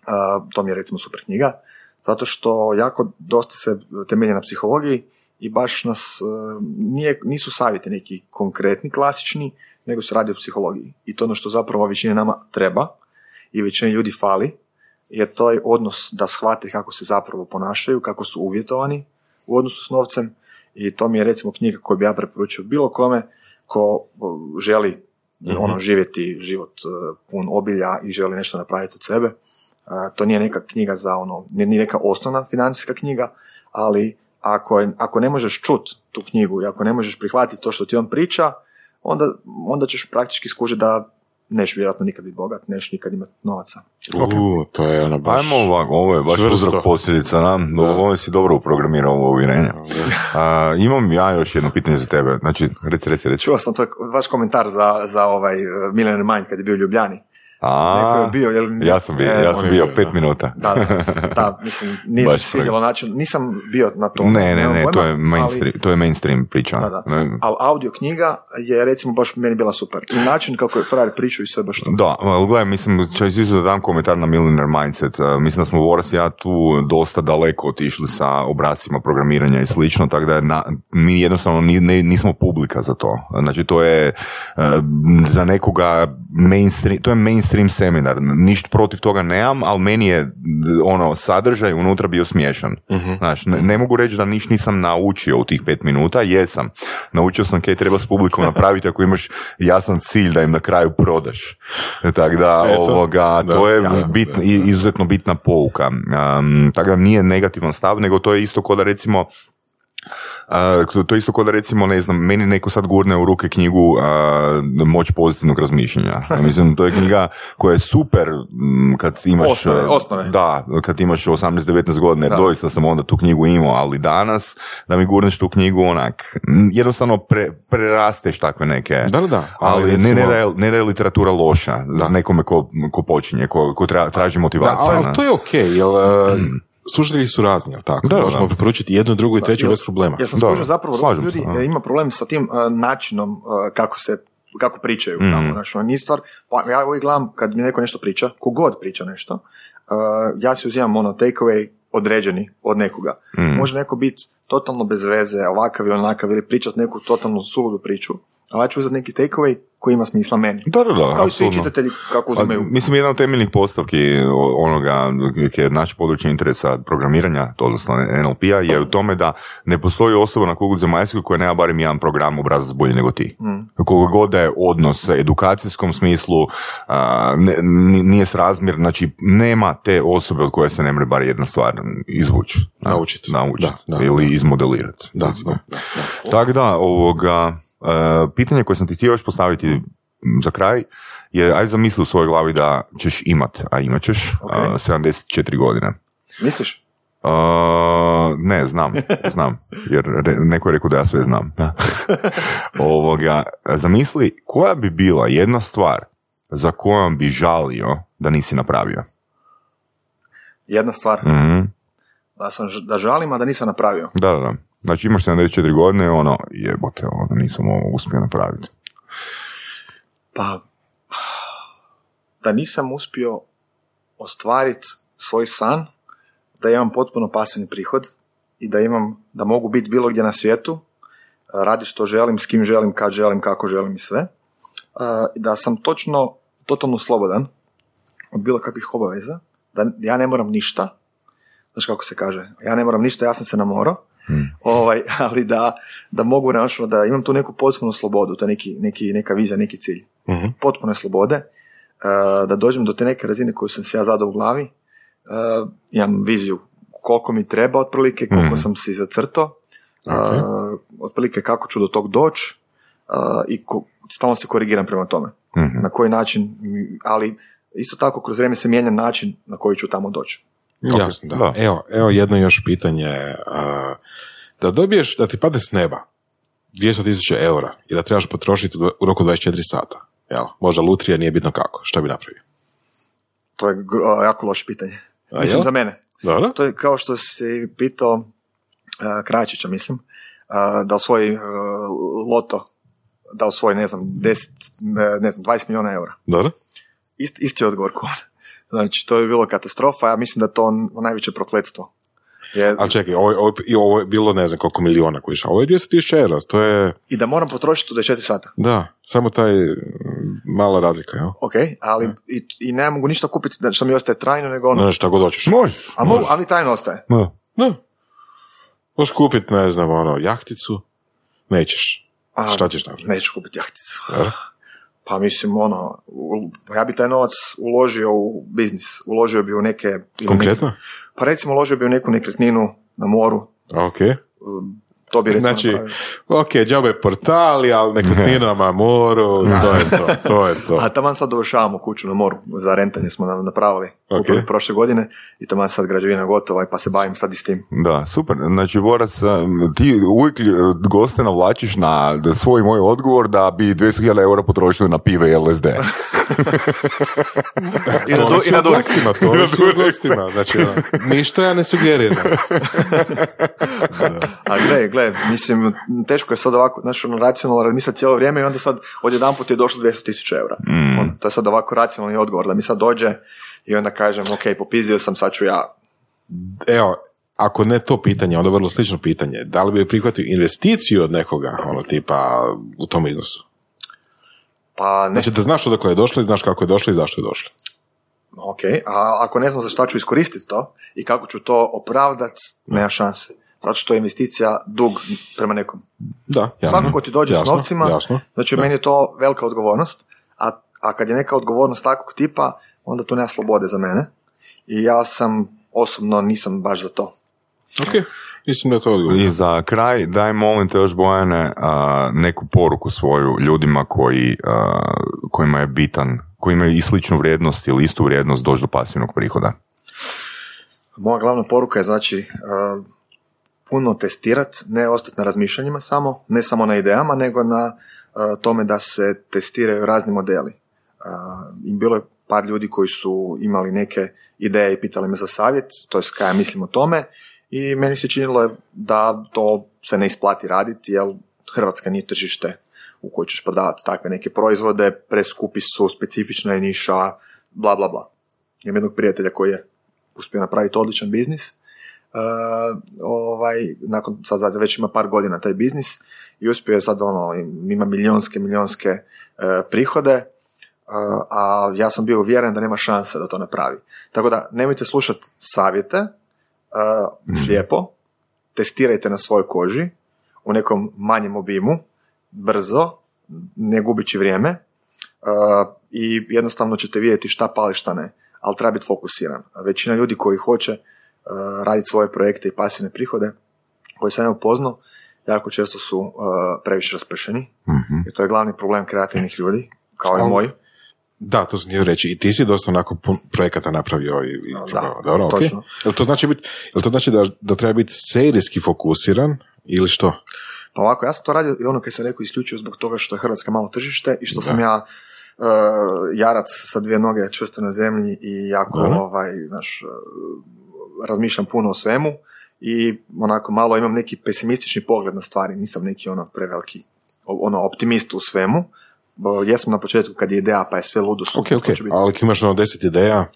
Uh, to mi je recimo super knjiga, zato što jako dosta se temelji na psihologiji i baš nas, uh, nije, nisu savjeti neki konkretni, klasični, nego se radi o psihologiji. I to ono što zapravo većini nama treba i većini ljudi fali, je to je odnos da shvate kako se zapravo ponašaju, kako su uvjetovani u odnosu s novcem i to mi je recimo knjiga koju bi ja preporučio bilo kome ko želi ono živjeti život uh, pun obilja i želi nešto napraviti od sebe. Uh, to nije neka knjiga za ono, nije neka osnovna financijska knjiga, ali ako, ako ne možeš čut tu knjigu i ako ne možeš prihvatiti to što ti on priča, onda, onda ćeš praktički skužiti da neš vjerojatno nikad biti bogat, neš nikad imati novaca. U, to je ono baš... Ajmo ovako, ovo je baš čvrsto. uzrok posljedica, da? Ovo si dobro uprogramirao ovo uvjerenje. A, imam ja još jedno pitanje za tebe. Znači, reci, reci, reci. Čuo sam to vaš komentar za, za ovaj uh, Millionaire Mind kad je bio u Ljubljani. A, Neko je bio, jel, ja sam bio, ja sam bio bio, pet da. minuta. Da, da, da, mislim, nije Baš svidjelo način, nisam bio na tom. Ne, ne, ne, pojma, to je ali- mainstream, to je mainstream priča. Da, da. Ne, Ali audio knjiga je recimo baš meni bila super. I način kako je frajer pričao i sve baš to. Da, ali gledaj, mislim, če isto da dam komentar na Millionaire Mindset. Uh, mislim da smo Voras ja tu dosta daleko otišli sa obrascima programiranja i slično, tako da na, mi jednostavno ni- ne- nismo publika za to. Znači, to je uh, za nekoga mainstream, to je mainstream seminar. Ništa protiv toga nemam, ali meni je ono sadržaj unutra bio smiješan. Znaš, ne, ne mogu reći da niš nisam naučio u tih pet minuta, jesam. Naučio sam kaj treba s publikom napraviti ako imaš jasan cilj da im na kraju prodaš. Tako da, Eto, ovoga, da, to je jasno, bit, da, izuzetno bitna pouka. Um, tako da nije negativan stav, nego to je isto ko da recimo Uh, to- to je isto kao da recimo, ne znam, meni neko sad gurne u ruke knjigu uh, Moć pozitivnog razmišljanja. Mislim, to je knjiga koja je super m, kad imaš... Osnove, osnove. Da, kad imaš 18-19 godina, jer Da. doista sam onda tu knjigu imao, ali danas da mi gurneš tu knjigu onak, jednostavno pre, prerasteš takve neke... Da, da, da. Ali, ne, ne, da je, ne da je literatura loša, da. nekome ko, ko počinje, ko, ko tra- traži Da, motivaciju. ali ne? to je okej, jer uh, slušatelji su razni, jel tako? Da, da, Možemo preporučiti jednu, drugu i treću bez problema. Ja sam Da, skužio zapravo da ljudi se, da. e, ima problem sa tim e, načinom e, kako se kako pričaju Mhm. tamo. Znači, ono, nije stvar, pa ja uvijek gledam kad mi neko nešto priča, kogod priča nešto, e, ja si uzimam ono takeaway određeni od nekoga. Mm. Može neko biti totalno bez veze, ovakav ili onakav, ili pričat neku totalno suludu priču, ali ja ću uzeti neki takeaway koji ima smisla meni. Da, da, da, Kao i svi čitatelji kako uzimaju. mislim, jedna od temeljnih postavki onoga koji je naše područje interesa programiranja, to odnosno NLP-a, je u tome da ne postoji osoba na kugli zemaljskoj koja nema barem jedan program obrazac bolji nego ti. Mm. Koliko god da je odnos u edukacijskom smislu, a, ne, ni- nije srazmjer, znači nema te osobe od koje se ne može bar jedna stvar izvući. Naučiti. Naučiti. Ili izmodelirati. Da, da, da, da. Tako da, ovoga, pitanje koje sam ti htio još postaviti za kraj je, ajde zamisli u svojoj glavi da ćeš imat, a imat ćeš, Ok. a, 74 godine. Misliš? A, ne, znam, znam, jer re- neko je rekao da ja sve znam. Ovoga, zamisli, koja bi bila jedna stvar za kojom bi žalio da nisi napravio? Jedna stvar, Mhm. da, sam, da žalim, a da nisam napravio. Da, da, da. Znači imaš 74 godine ono, jebote, ono, nisam ovo uspio napraviti. Pa, da nisam uspio ostvariti svoj san, da imam potpuno pasivni prihod i da imam, da mogu biti bilo gdje na svijetu, radi što želim, s kim želim, kad želim, kako želim i sve. A, Da sam točno, totalno slobodan od bilo kakvih obaveza, da ja ne moram ništa, znaš kako se kaže, ja ne moram ništa, ja sam se namorao, Hmm. ovaj, ali da, da mogu našo, da imam tu neku potpunu slobodu, to je neki, neki, neka vizija, neki cilj Mhm. potpune slobode, e, da dođem do te neke razine koju sam si ja zadao u glavi, e, imam viziju koliko mi treba otprilike, koliko Mhm. sam si zacrtao, e, Ok. otprilike kako ću do tog doći i ko, stalno se korigiram prema tome. Mhm. Na koji način, ali isto tako kroz vrijeme se mijenja način na koji ću tamo doći. Jasno, da. da. Evo, evo jedno još pitanje. da dobiješ, da ti padne s neba 200 tisuća eura i da trebaš potrošiti u- roku 24 sata. Jel? Možda lutrija, nije bitno kako. Što bi napravio? To je jako loše pitanje. A, Mislim jel? za mene. Da, da? To je kao što si pitao uh, Kračića, mislim, uh, da osvoji uh, loto, da osvoji, ne znam, 10, ne, znam, 20 milijuna eura. Da, da? Ist, isti odgovor ko on. Znači, to je bilo katastrofa, ja mislim da to on- najveće prokletstvo. Je, Ali čekaj, ovo, ovo, i ovo je bilo ne znam koliko miliona koji Ovo je 200 tisuća eura, to je, I da moram potrošiti u 24 sata. da, samo taj mala razlika, jel? Ok, ali i, i ne mogu ništa kupiti da što mi ostaje trajno, nego ono, Ne, šta god hoćeš. Možeš. a mogu, ali trajno ostaje. Da. Da. Možeš kupiti, ne znam, ono, jahticu, nećeš. A, Šta ćeš napraviti? Neću kupiti jahticu. Da. Pa mislim, ono, u- pa ja bi taj novac uložio u biznis, uložio bi u neke... Konkretno? neke- pa recimo uložio bi u neku nekretninu na moru, Ok. To bi recimo... Znači, napravio. ok, džabe portali, ali nekretninama, moru, to je to, to je to. A taman sad dovršavamo kuću na moru, za rentanje smo nam napravili Ok. kupili prošle godine i taman sad građevina gotova pa se bavim sad i s tim. Da, super. Znači, Borac, um, ti uvijek goste navlačiš na svoj moj odgovor da bi 200.000 eura potrošili na pive i LSD. I na, ovisi i na gostima, to ovisi o gostima. Znači, ono, ništa ja ne sugeriram. A gle, gle, mislim, teško je sad ovako, znaš, ono, racionalno razmisliti cijelo vrijeme i onda sad odjedanput je došlo 200 tisuća eura. Mm. Ono, to je sad ovako racionalni odgovor, da mi sad dođe i onda kažem, ok, popizdio sam, sad ću ja Evo, ako ne to pitanje, onda vrlo slično pitanje. Da li bi prihvatio investiciju od nekoga, ono tipa u tom iznosu? Pa ne, Znači da znaš odakle je došlo i znaš kako je došlo i zašto je došlo. ok, a ako ne znam za šta ću iskoristiti to i kako ću to opravdat, nema šanse. Zato što je investicija dug prema nekom. Da, jasno. Svako ko ti dođe s Jasno, novcima, Jasno. znači Da. meni je to velika odgovornost, a, a kad je neka odgovornost takvog tipa, onda tu nema slobode za mene. I ja sam osobno nisam baš za to. Ok, mislim da je to odgovor. I za kraj, daj molim te još Bojane a, neku poruku svoju ljudima koji, a, kojima je bitan, koji imaju i sličnu vrijednost ili istu vrijednost doći do pasivnog prihoda. Moja glavna poruka je znači uh, puno testirat, ne ostati na razmišljanjima samo, ne samo na idejama, nego na uh, tome da se testiraju razni modeli. Uh, I bilo je par ljudi koji su imali neke ideje i pitali me za savjet, to je kaj ja mislim o tome i meni se činilo da to se ne isplati raditi, jer Hrvatska nije tržište u kojoj ćeš prodavati takve neke proizvode, preskupi su, specifična je niša, bla bla bla. Imam jednog prijatelja koji je uspio napraviti odličan biznis, ovaj, nakon, sad već ima par godina taj biznis i uspio je sad ono, ima milionske, milionske e, prihode, a ja sam bio uvjeren da nema šanse da to napravi. Tako da nemojte slušati savjete mhm. slijepo, testirajte na svojoj koži u nekom manjem obimu, brzo, ne gubići vrijeme i jednostavno ćete vidjeti šta pali, šta ne, ali treba biti fokusiran. Većina ljudi koji hoće raditi svoje projekte i pasivne prihode, koje sam ja upoznao, jako često su previše raspršeni, mm i to je glavni problem kreativnih ljudi, kao i moj. Da, to sam htio reći. I ti si dosta onako projekata napravio i, i da, dobro, točno. Jel to znači, bit, jel to znači da, da treba biti serijski fokusiran ili što? Pa ovako, ja sam to radio i ono kaj sam rekao isključio zbog toga što je Hrvatska malo tržište i što sam ja uh, jarac sa dvije noge čvrsto na zemlji i jako ovaj, znaš, uh, razmišljam puno o svemu i onako malo imam neki pesimistični pogled na stvari, nisam neki ono preveliki ono optimist u svemu, jesam na početku kad je ideja pa je sve ludo super. Ok, ok, biti... ali imaš ono deset ideja?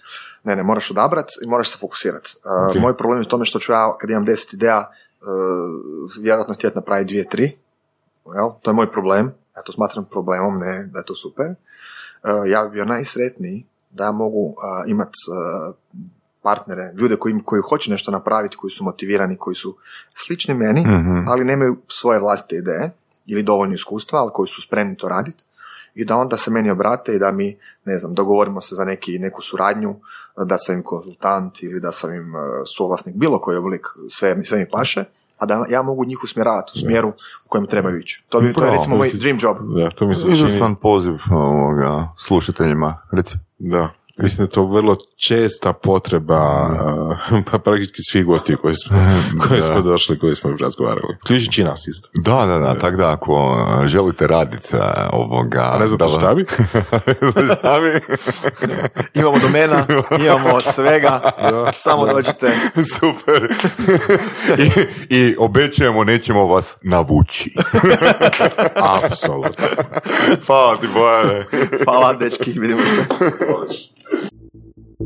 Ne, ne, moraš odabrat i moraš se fokusirati. Uh, Moj problem je u tome što ću ja kad imam deset ideja uh, vjerojatno htjeti napraviti dvije, tri. Jel? To je moj problem. Ja to smatram problemom, ne da je to super. Uh, ja bi bio najsretniji da mogu uh, imati uh, partnere, ljude koji, koji hoće nešto napraviti, koji su motivirani, koji su slični meni, mm ali nemaju svoje vlastite ideje ili dovoljno iskustva, ali koji su spremni to raditi i da onda se meni obrate i da mi, ne znam, dogovorimo se za neki, neku suradnju, da sam im konzultant ili da sam im e, suvlasnik, bilo koji oblik, sve, sve mi paše, a da ja mogu njih usmjeravati u smjeru u kojem trebaju ići. To, bi, to je recimo moj dream job. Da, to mi se čini... poziv ovoga, slušateljima, reci. Da, Mislim da je to vrlo česta potreba pa praktički svih gostiju koji smo, koji smo došli, koji smo razgovarali. Ključići nas isto. Da, da, da, tako da ako želite raditi ovoga... A ne znate šta bi? šta bi? imamo domena, imamo svega, samo dođite. Super. I, I obećujemo, nećemo vas navući. Apsolutno. Hvala ti, Bojane. Hvala, dečki, vidimo se.